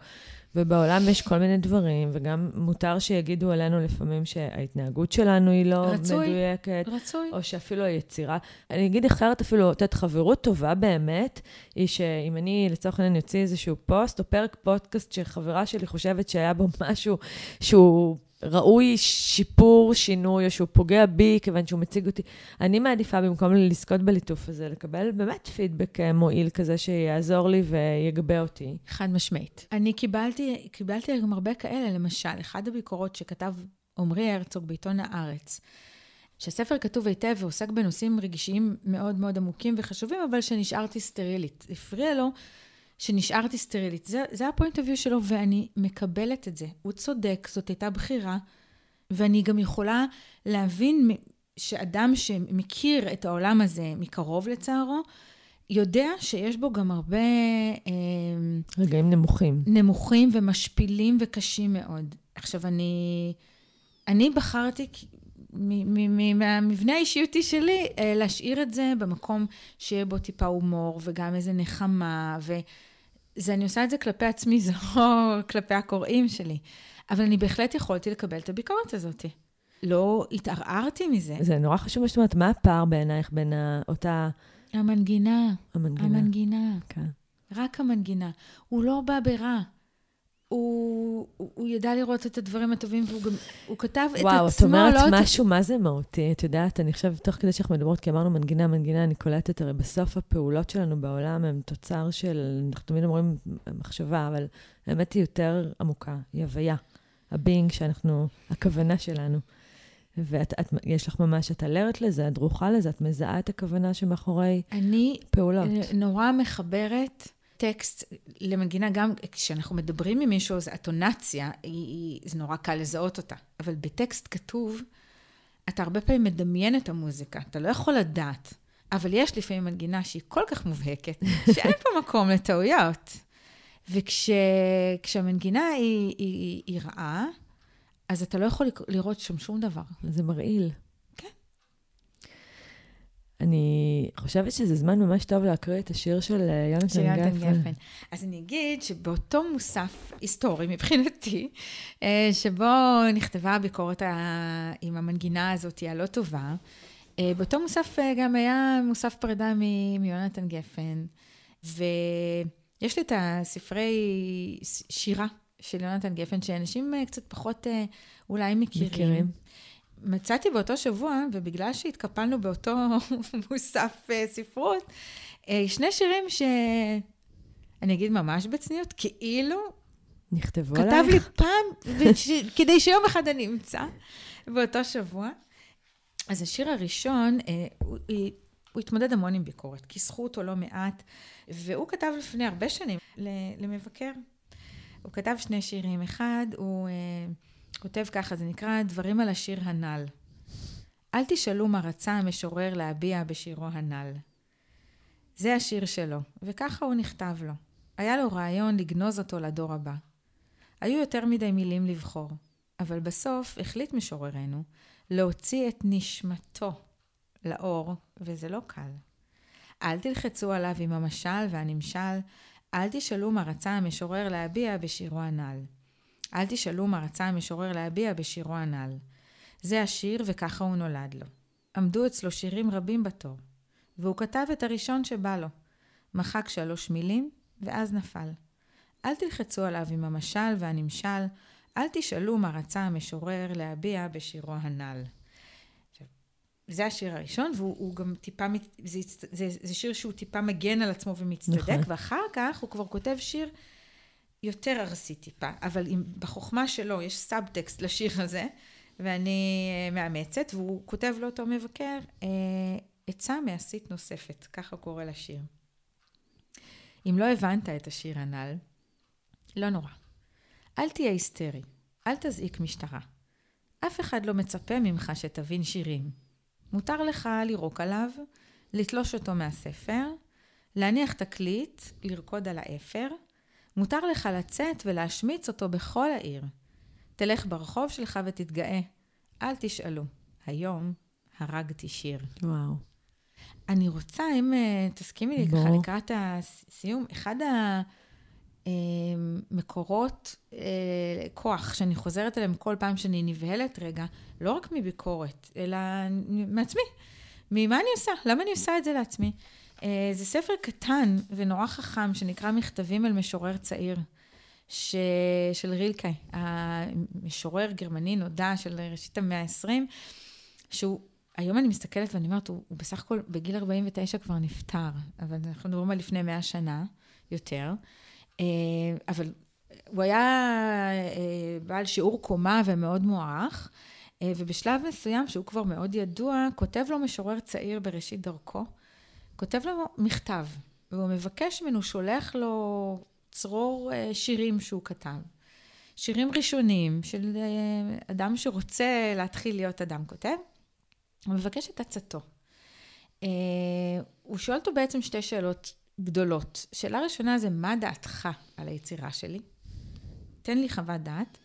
ובעולם יש כל מיני דברים, וגם מותר שיגידו עלינו לפעמים שההתנהגות שלנו היא לא רצוי, מדויקת. רצוי. או שאפילו היצירה. אני אגיד אחרת אפילו, את יודעת, חברות טובה באמת, היא שאם אני לצורך העניין אוציא איזשהו פוסט, או פרק פודקאסט שחברה שלי חושבת שהיה בו משהו שהוא... ראוי שיפור, שינוי, או שהוא פוגע בי, כיוון שהוא מציג אותי. אני מעדיפה, במקום לזכות בליטוף הזה, לקבל באמת פידבק אה, מועיל כזה שיעזור לי ויגבה אותי. חד משמעית. אני קיבלתי, קיבלתי גם הרבה כאלה, למשל, אחד הביקורות שכתב עמרי הרצוג בעיתון הארץ, שהספר כתוב היטב ועוסק בנושאים רגישיים מאוד מאוד עמוקים וחשובים, אבל שנשארתי סטרילית. הפריע לו שנשארתי סטרילית. זה, זה הפוינט אביו שלו, ואני מקבלת את זה. הוא צודק, זאת הייתה בחירה, ואני גם יכולה להבין שאדם שמכיר את העולם הזה מקרוב לצערו, יודע שיש בו גם הרבה... אה, רגעים נמוכים. נמוכים ומשפילים וקשים מאוד. עכשיו, אני, אני בחרתי מהמבנה האישיותי שלי, אה, להשאיר את זה במקום שיהיה בו טיפה הומור וגם איזה נחמה, וזה, אני עושה את זה כלפי עצמי, זה לא כלפי הקוראים שלי. אבל אני בהחלט יכולתי לקבל את הביקורת הזאת. לא התערערתי מזה. זה נורא חשוב מה שאת אומרת, מה הפער בעינייך בין אותה... המנגינה. המנגינה. המנגינה. כן. רק המנגינה. הוא לא בא ברע. הוא, הוא, ידע לראות את הדברים הטובים, והוא גם, הוא כתב וואו, את וואו, את עצמו, אומרת לא את... משהו, מה זה מהותי? את יודעת, אני עכשיו, תוך כדי שאנחנו מדברות, כי אמרנו מנגינה, מנגינה, אני קולטת, הרי בסוף הפעולות שלנו בעולם הן תוצר של, אנחנו תמיד אומרים מחשבה, אבל האמת היא יותר עמוקה, היא הוויה. הבינג שאנחנו, הכוונה שלנו. ויש לך ממש, את אלרת לזה, את דרוכה לזה, את מזהה את הכוונה שמאחורי אני פעולות. אה, נורא מחברת טקסט למנגינה, גם כשאנחנו מדברים עם מישהו, אז הטונציה, היא, היא, זה נורא קל לזהות אותה. אבל בטקסט כתוב, אתה הרבה פעמים מדמיין את המוזיקה, אתה לא יכול לדעת. אבל יש לפעמים מנגינה שהיא כל כך מובהקת, שאין פה מקום לטעויות. וכשהמנגינה היא, היא, היא רעה, אז אתה לא יכול לראות שם שום דבר. זה מרעיל. אני חושבת שזה זמן ממש טוב להקריא את השיר של אה, יונתן גפן. גפן. אז אני אגיד שבאותו מוסף היסטורי מבחינתי, אה, שבו נכתבה הביקורת עם המנגינה הזאת הלא טובה, אה, באותו מוסף גם היה מוסף פרידה מיונתן גפן, ויש לי את הספרי שירה של יונתן גפן, שאנשים קצת פחות אולי מכירים. מכירים. מצאתי באותו שבוע, ובגלל שהתקפלנו באותו מוסף uh, ספרות, uh, שני שירים ש... אני אגיד ממש בצניעות, כאילו... נכתבו עלייך? כתב לי פעם, וש... כדי שיום אחד אני אמצא, באותו שבוע. אז השיר הראשון, uh, הוא, הוא התמודד המון עם ביקורת, כיסחו אותו לא מעט, והוא כתב לפני הרבה שנים למבקר. הוא כתב שני שירים. אחד, הוא... Uh, כותב ככה, זה נקרא דברים על השיר הנ"ל. אל תשאלו מה רצה המשורר להביע בשירו הנ"ל. זה השיר שלו, וככה הוא נכתב לו. היה לו רעיון לגנוז אותו לדור הבא. היו יותר מדי מילים לבחור, אבל בסוף החליט משוררנו להוציא את נשמתו לאור, וזה לא קל. אל תלחצו עליו עם המשל והנמשל, אל תשאלו מה רצה המשורר להביע בשירו הנ"ל. אל תשאלו מה רצה המשורר להביע בשירו הנ"ל. זה השיר וככה הוא נולד לו. עמדו אצלו שירים רבים בתור, והוא כתב את הראשון שבא לו. מחק שלוש מילים, ואז נפל. אל תלחצו עליו עם המשל והנמשל, אל תשאלו מה רצה המשורר להביע בשירו הנ"ל. זה השיר הראשון, והוא גם טיפה, זה, זה, זה שיר שהוא טיפה מגן על עצמו ומצטדק, נכון. ואחר כך הוא כבר כותב שיר יותר ארסי טיפה, אבל אם בחוכמה שלו יש סאבטקסט לשיר הזה, ואני אה, מאמצת, והוא כותב לאותו מבקר, אה, עצה מעשית נוספת, ככה קורא לשיר. אם לא הבנת את השיר הנ"ל, לא נורא. אל תהיה היסטרי, אל תזעיק משטרה. אף אחד לא מצפה ממך שתבין שירים. מותר לך לירוק עליו, לתלוש אותו מהספר, להניח תקליט, לרקוד על האפר, מותר לך לצאת ולהשמיץ אותו בכל העיר. תלך ברחוב שלך ותתגאה. אל תשאלו. היום הרגתי שיר. וואו. אני רוצה, אם uh, תסכימי לי ככה לקראת הסיום, אחד המקורות uh, uh, כוח שאני חוזרת אליהם כל פעם שאני נבהלת רגע, לא רק מביקורת, אלא מעצמי. ממה אני עושה? למה אני עושה את זה לעצמי? אה, זה ספר קטן ונורא חכם, שנקרא מכתבים אל משורר צעיר, ש... של רילקה, המשורר גרמני נודע של ראשית המאה ה-20, שהוא, היום אני מסתכלת ואני אומרת, הוא, הוא בסך הכל בגיל 49 כבר נפטר, אבל אנחנו מדברים על לפני 100 שנה יותר, אה, אבל הוא היה אה, בעל שיעור קומה ומאוד מוערך. ובשלב מסוים, שהוא כבר מאוד ידוע, כותב לו משורר צעיר בראשית דרכו, כותב לו מכתב, והוא מבקש ממנו, שולח לו צרור אה, שירים שהוא כתב. שירים ראשונים של אה, אדם שרוצה להתחיל להיות אדם כותב, הוא מבקש את עצתו. אה, הוא שואל אותו בעצם שתי שאלות גדולות. שאלה ראשונה זה, מה דעתך על היצירה שלי? תן לי חוות דעת.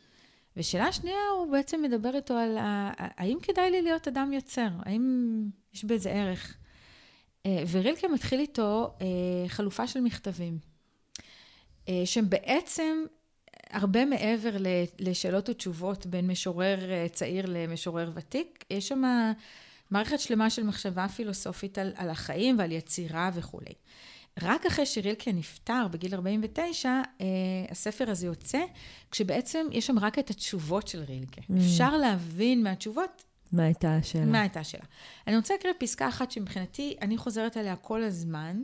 ושאלה שנייה, הוא בעצם מדבר איתו על האם כדאי לי להיות אדם יוצר? האם יש בזה ערך? אה, ורילקה מתחיל איתו אה, חלופה של מכתבים, אה, שהם בעצם הרבה מעבר לשאלות ותשובות בין משורר צעיר למשורר ותיק. יש שם מערכת שלמה של מחשבה פילוסופית על, על החיים ועל יצירה וכולי. רק אחרי שרילקה נפטר בגיל 49, אה, הספר הזה יוצא, כשבעצם יש שם רק את התשובות של רילקה. Mm. אפשר להבין מהתשובות מה הייתה השאלה? מה הייתה השאלה. אני רוצה להקריא פסקה אחת שמבחינתי, אני חוזרת עליה כל הזמן,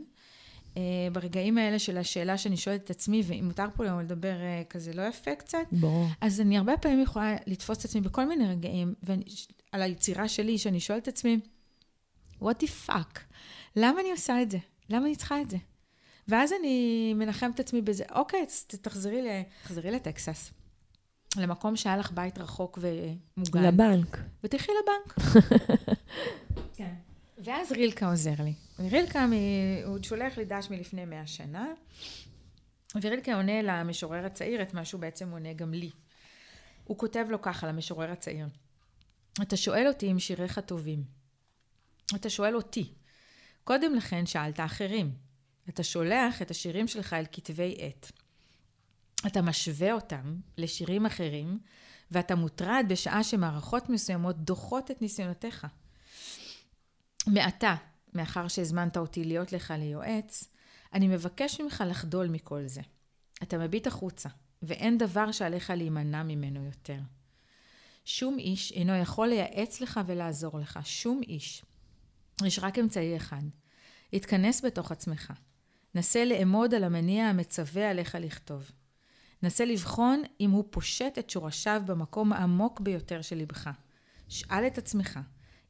אה, ברגעים האלה של השאלה שאני שואלת את עצמי, ואם מותר פה לנו לדבר אה, כזה לא יפה קצת, ברור. אז אני הרבה פעמים יכולה לתפוס את עצמי בכל מיני רגעים, ואני, על היצירה שלי, שאני שואלת את עצמי, what the fuck? למה אני עושה את זה? למה אני צריכה את זה? ואז אני מנחמת את עצמי בזה, אוקיי, תחזרי, ל... תחזרי לטקסס. למקום שהיה לך בית רחוק ומוגן. לבנק. ותלכי לבנק. כן. ואז רילקה עוזר לי. רילקה, מ... הוא שולח לי דש מלפני מאה שנה, ורילקה עונה למשורר הצעיר את מה שהוא בעצם עונה גם לי. הוא כותב לו ככה, למשורר הצעיר: אתה שואל אותי אם שיריך טובים. אתה שואל אותי. קודם לכן שאלת אחרים. אתה שולח את השירים שלך אל כתבי עת. אתה משווה אותם לשירים אחרים, ואתה מוטרד בשעה שמערכות מסוימות דוחות את ניסיונותיך. מעתה, מאחר שהזמנת אותי להיות לך ליועץ, אני מבקש ממך לחדול מכל זה. אתה מביט החוצה, ואין דבר שעליך להימנע ממנו יותר. שום איש אינו יכול לייעץ לך ולעזור לך, שום איש. יש רק אמצעי אחד. התכנס בתוך עצמך. נסה לאמוד על המניע המצווה עליך לכתוב. נסה לבחון אם הוא פושט את שורשיו במקום העמוק ביותר של לבך. שאל את עצמך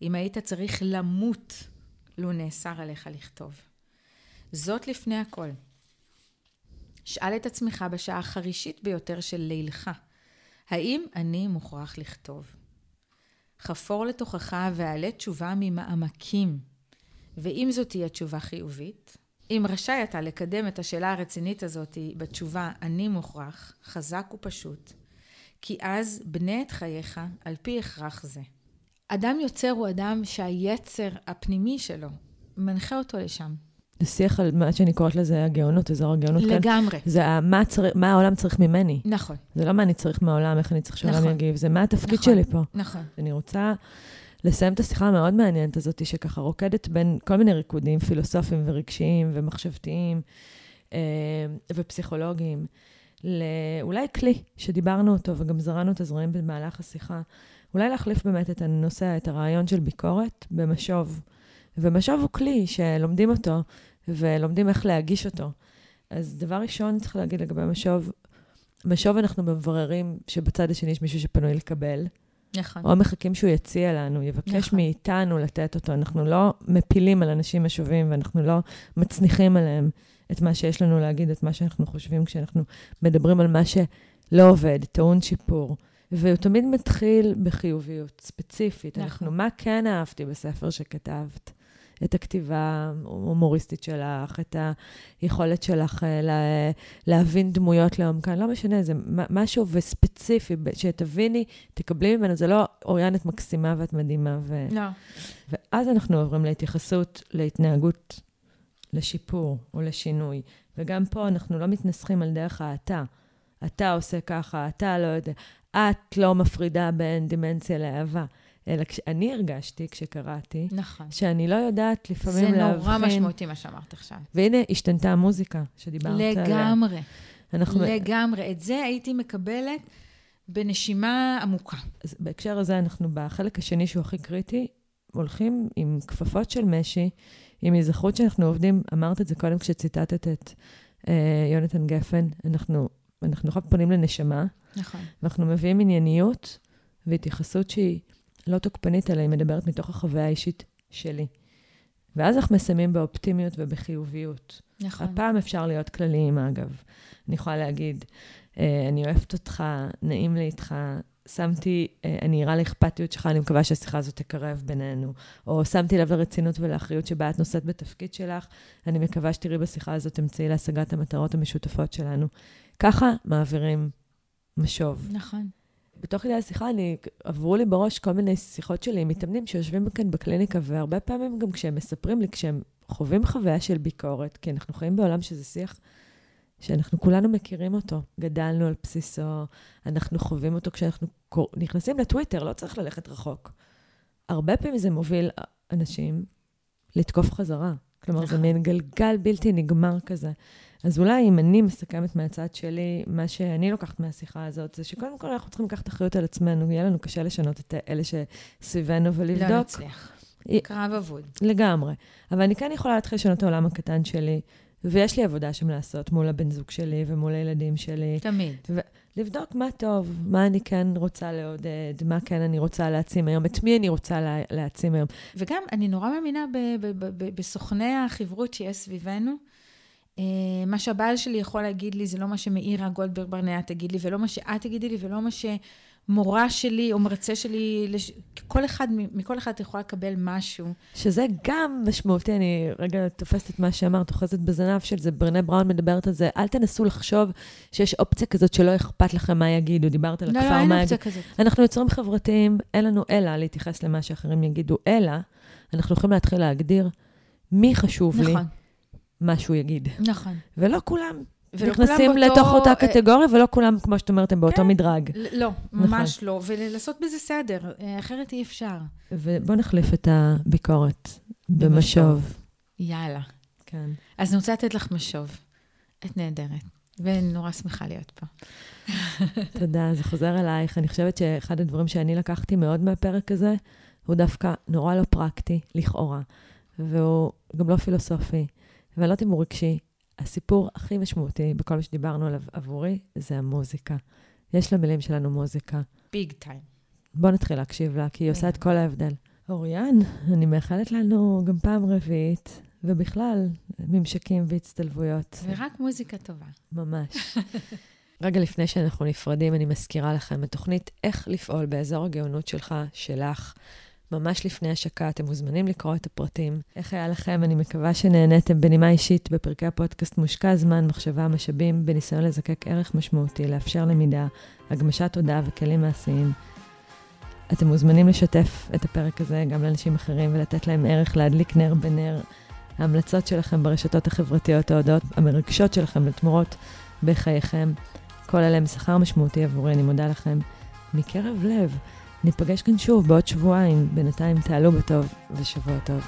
אם היית צריך למות לו נאסר עליך לכתוב. זאת לפני הכל. שאל את עצמך בשעה החרישית ביותר של לילך, האם אני מוכרח לכתוב? חפור לתוכך ואעלה תשובה ממעמקים, ואם זאת תהיה תשובה חיובית, אם רשאי אתה לקדם את השאלה הרצינית הזאת בתשובה אני מוכרח, חזק ופשוט, כי אז בנה את חייך על פי הכרח זה. אדם יוצר הוא אדם שהיצר הפנימי שלו מנחה אותו לשם. זה שיח על מה שאני קוראת לזה הגאונות, אזור הגאונות לגמרי. כאן. לגמרי. זה מה, צר... מה העולם צריך ממני. נכון. זה לא מה אני צריך מהעולם, איך אני צריך שהעולם נכון. יגיב, זה מה התפקיד נכון. שלי פה. נכון. אני רוצה לסיים את השיחה המאוד מעניינת הזאת, שככה רוקדת בין כל מיני ריקודים פילוסופיים ורגשיים ומחשבתיים אה, ופסיכולוגיים, לאולי כלי שדיברנו אותו וגם זרענו את הזרעים במהלך השיחה. אולי להחליף באמת את הנושא, את הרעיון של ביקורת, במשוב. ומשוב הוא כלי שלומדים אותו ולומדים איך להגיש אותו. אז דבר ראשון, צריך להגיד לגבי משוב, משוב אנחנו מבררים שבצד השני יש מישהו שפנוי לקבל. נכון. או מחכים שהוא יציע לנו, יבקש נכון. מאיתנו לתת אותו. אנחנו לא מפילים על אנשים משובים ואנחנו לא מצניחים עליהם את מה שיש לנו להגיד, את מה שאנחנו חושבים כשאנחנו מדברים על מה שלא עובד, טעון שיפור. והוא תמיד מתחיל בחיוביות ספציפית. נכון. אנחנו, מה כן אהבתי בספר שכתבת? את הכתיבה ההומוריסטית שלך, את היכולת שלך אה, לה, להבין דמויות לעומקן, לא משנה, זה משהו וספציפי, שתביני, תקבלי ממנו, זה לא אוריאן, את מקסימה ואת מדהימה. ו... לא. ואז אנחנו עוברים להתייחסות, להתנהגות, לשיפור או לשינוי. וגם פה אנחנו לא מתנסחים על דרך האתה. אתה עושה ככה, אתה לא יודע. את לא מפרידה בין דימנציה לאהבה. אלא כשאני הרגשתי, כשקראתי, נכון. שאני לא יודעת לפעמים להבחין... זה נורא משמעותי מה שאמרת עכשיו. והנה, השתנתה המוזיקה שדיברת עליה. לגמרי. אנחנו... לגמרי. את זה הייתי מקבלת בנשימה עמוקה. אז בהקשר הזה, אנחנו בחלק השני, שהוא הכי קריטי, הולכים עם כפפות של משי, עם היזכרות שאנחנו עובדים, אמרת את זה קודם כשציטטת את אה, יונתן גפן, אנחנו, אנחנו פונים לנשמה. נכון. ואנחנו מביאים ענייניות והתייחסות שהיא לא תוקפנית, אלא היא מדברת מתוך החוויה האישית שלי. ואז אנחנו מסיימים באופטימיות ובחיוביות. נכון. הפעם אפשר להיות כלליים, אגב. אני יכולה להגיד, אה, אני אוהבת אותך, נעים לי איתך, שמתי, אה, אני ערה לאכפתיות שלך, אני מקווה שהשיחה הזאת תקרב בינינו. או שמתי לב לרצינות ולאחריות שבה את נושאת בתפקיד שלך, אני מקווה שתראי בשיחה הזאת אמצעי להשגת המטרות המשותפות שלנו. ככה מעבירים משוב. נכון. בתוך כדי השיחה, אני, עברו לי בראש כל מיני שיחות שלי עם מתאמנים שיושבים כאן בקליניקה, והרבה פעמים גם כשהם מספרים לי, כשהם חווים חוויה של ביקורת, כי אנחנו חיים בעולם שזה שיח שאנחנו כולנו מכירים אותו, גדלנו על בסיסו, אנחנו חווים אותו כשאנחנו נכנסים לטוויטר, לא צריך ללכת רחוק. הרבה פעמים זה מוביל אנשים לתקוף חזרה. כלומר, זה מין גלגל בלתי נגמר כזה. אז אולי אם אני מסכמת מהצד שלי, מה שאני לוקחת מהשיחה הזאת, זה שקודם כל אנחנו צריכים לקחת אחריות על עצמנו, יהיה לנו קשה לשנות את אלה שסביבנו ולבדוק. לא נצליח. קרב אבוד. לגמרי. אבל אני כן יכולה להתחיל לשנות את העולם הקטן שלי, ויש לי עבודה שם לעשות מול הבן זוג שלי ומול הילדים שלי. תמיד. לבדוק מה טוב, מה אני כן רוצה לעודד, מה כן אני רוצה להעצים היום, את מי אני רוצה לה, להעצים היום. וגם, אני נורא מאמינה בסוכני החברות שיש סביבנו. אה, מה שהבעל שלי יכול להגיד לי, זה לא מה שמאירה גולדברג ברנע תגיד לי, ולא מה שאת תגידי לי, ולא מה שמורה שלי או מרצה שלי, כל אחד, מכל אחד את יכולה לקבל משהו. שזה גם משמעותי, אני רגע תופסת את מה שאמרת, אוחזת בזנב של זה, ברנה בראון מדברת על זה, אל תנסו לחשוב שיש אופציה כזאת שלא אכפת לכם מה יגידו, דיברת על לא, הכפר, לא, מה אין יגידו. אופציה כזאת. אנחנו יוצרים חברתיים, אין לנו אלא להתייחס למה שאחרים יגידו, אלא אנחנו יכולים להתחיל להגדיר מי חשוב לי. נכון. מה שהוא יגיד. נכון. ולא כולם ולא נכנסים כולם באותו- לתוך אותה אה, קטגוריה, ולא כולם, כמו שאת אומרת, הם באותו כן. מדרג. לא, ממש לא. ולעשות בזה סדר, אה, אחרת אי אפשר. ובואו נחליף את הביקורת במשוב. יאללה. כן. אז אני רוצה לתת לך משוב. את נהדרת, ונורא שמחה להיות פה. תודה, זה חוזר אלייך. אני חושבת שאחד הדברים שאני לקחתי מאוד מהפרק הזה, הוא דווקא נורא לא פרקטי, לכאורה, והוא גם לא פילוסופי, לא אם הוא רגשי. הסיפור הכי משמעותי בכל מה שדיברנו עליו עבורי, זה המוזיקה. יש למילים שלנו מוזיקה. ביג טיים. בואו נתחיל להקשיב לה, כי היא עושה את כל ההבדל. אוריאן, אני מאחלת לנו גם פעם רביעית, ובכלל, ממשקים והצטלבויות. ורק מוזיקה טובה. ממש. רגע לפני שאנחנו נפרדים, אני מזכירה לכם את תוכנית איך לפעול באזור הגאונות שלך, שלך. ממש לפני השקה, אתם מוזמנים לקרוא את הפרטים. איך היה לכם? אני מקווה שנהניתם בנימה אישית בפרקי הפודקאסט מושקע זמן, מחשבה, משאבים, בניסיון לזקק ערך משמעותי, לאפשר למידה, הגמשת תודעה וכלים מעשיים. אתם מוזמנים לשתף את הפרק הזה גם לאנשים אחרים ולתת להם ערך, להדליק נר בנר. ההמלצות שלכם ברשתות החברתיות, ההודעות המרגשות שלכם לתמורות בחייכם. כל אלה הם שכר משמעותי עבורי, אני מודה לכם מקרב לב. ניפגש כאן שוב בעוד שבועיים. בינתיים תעלו בטוב ושבוע טוב.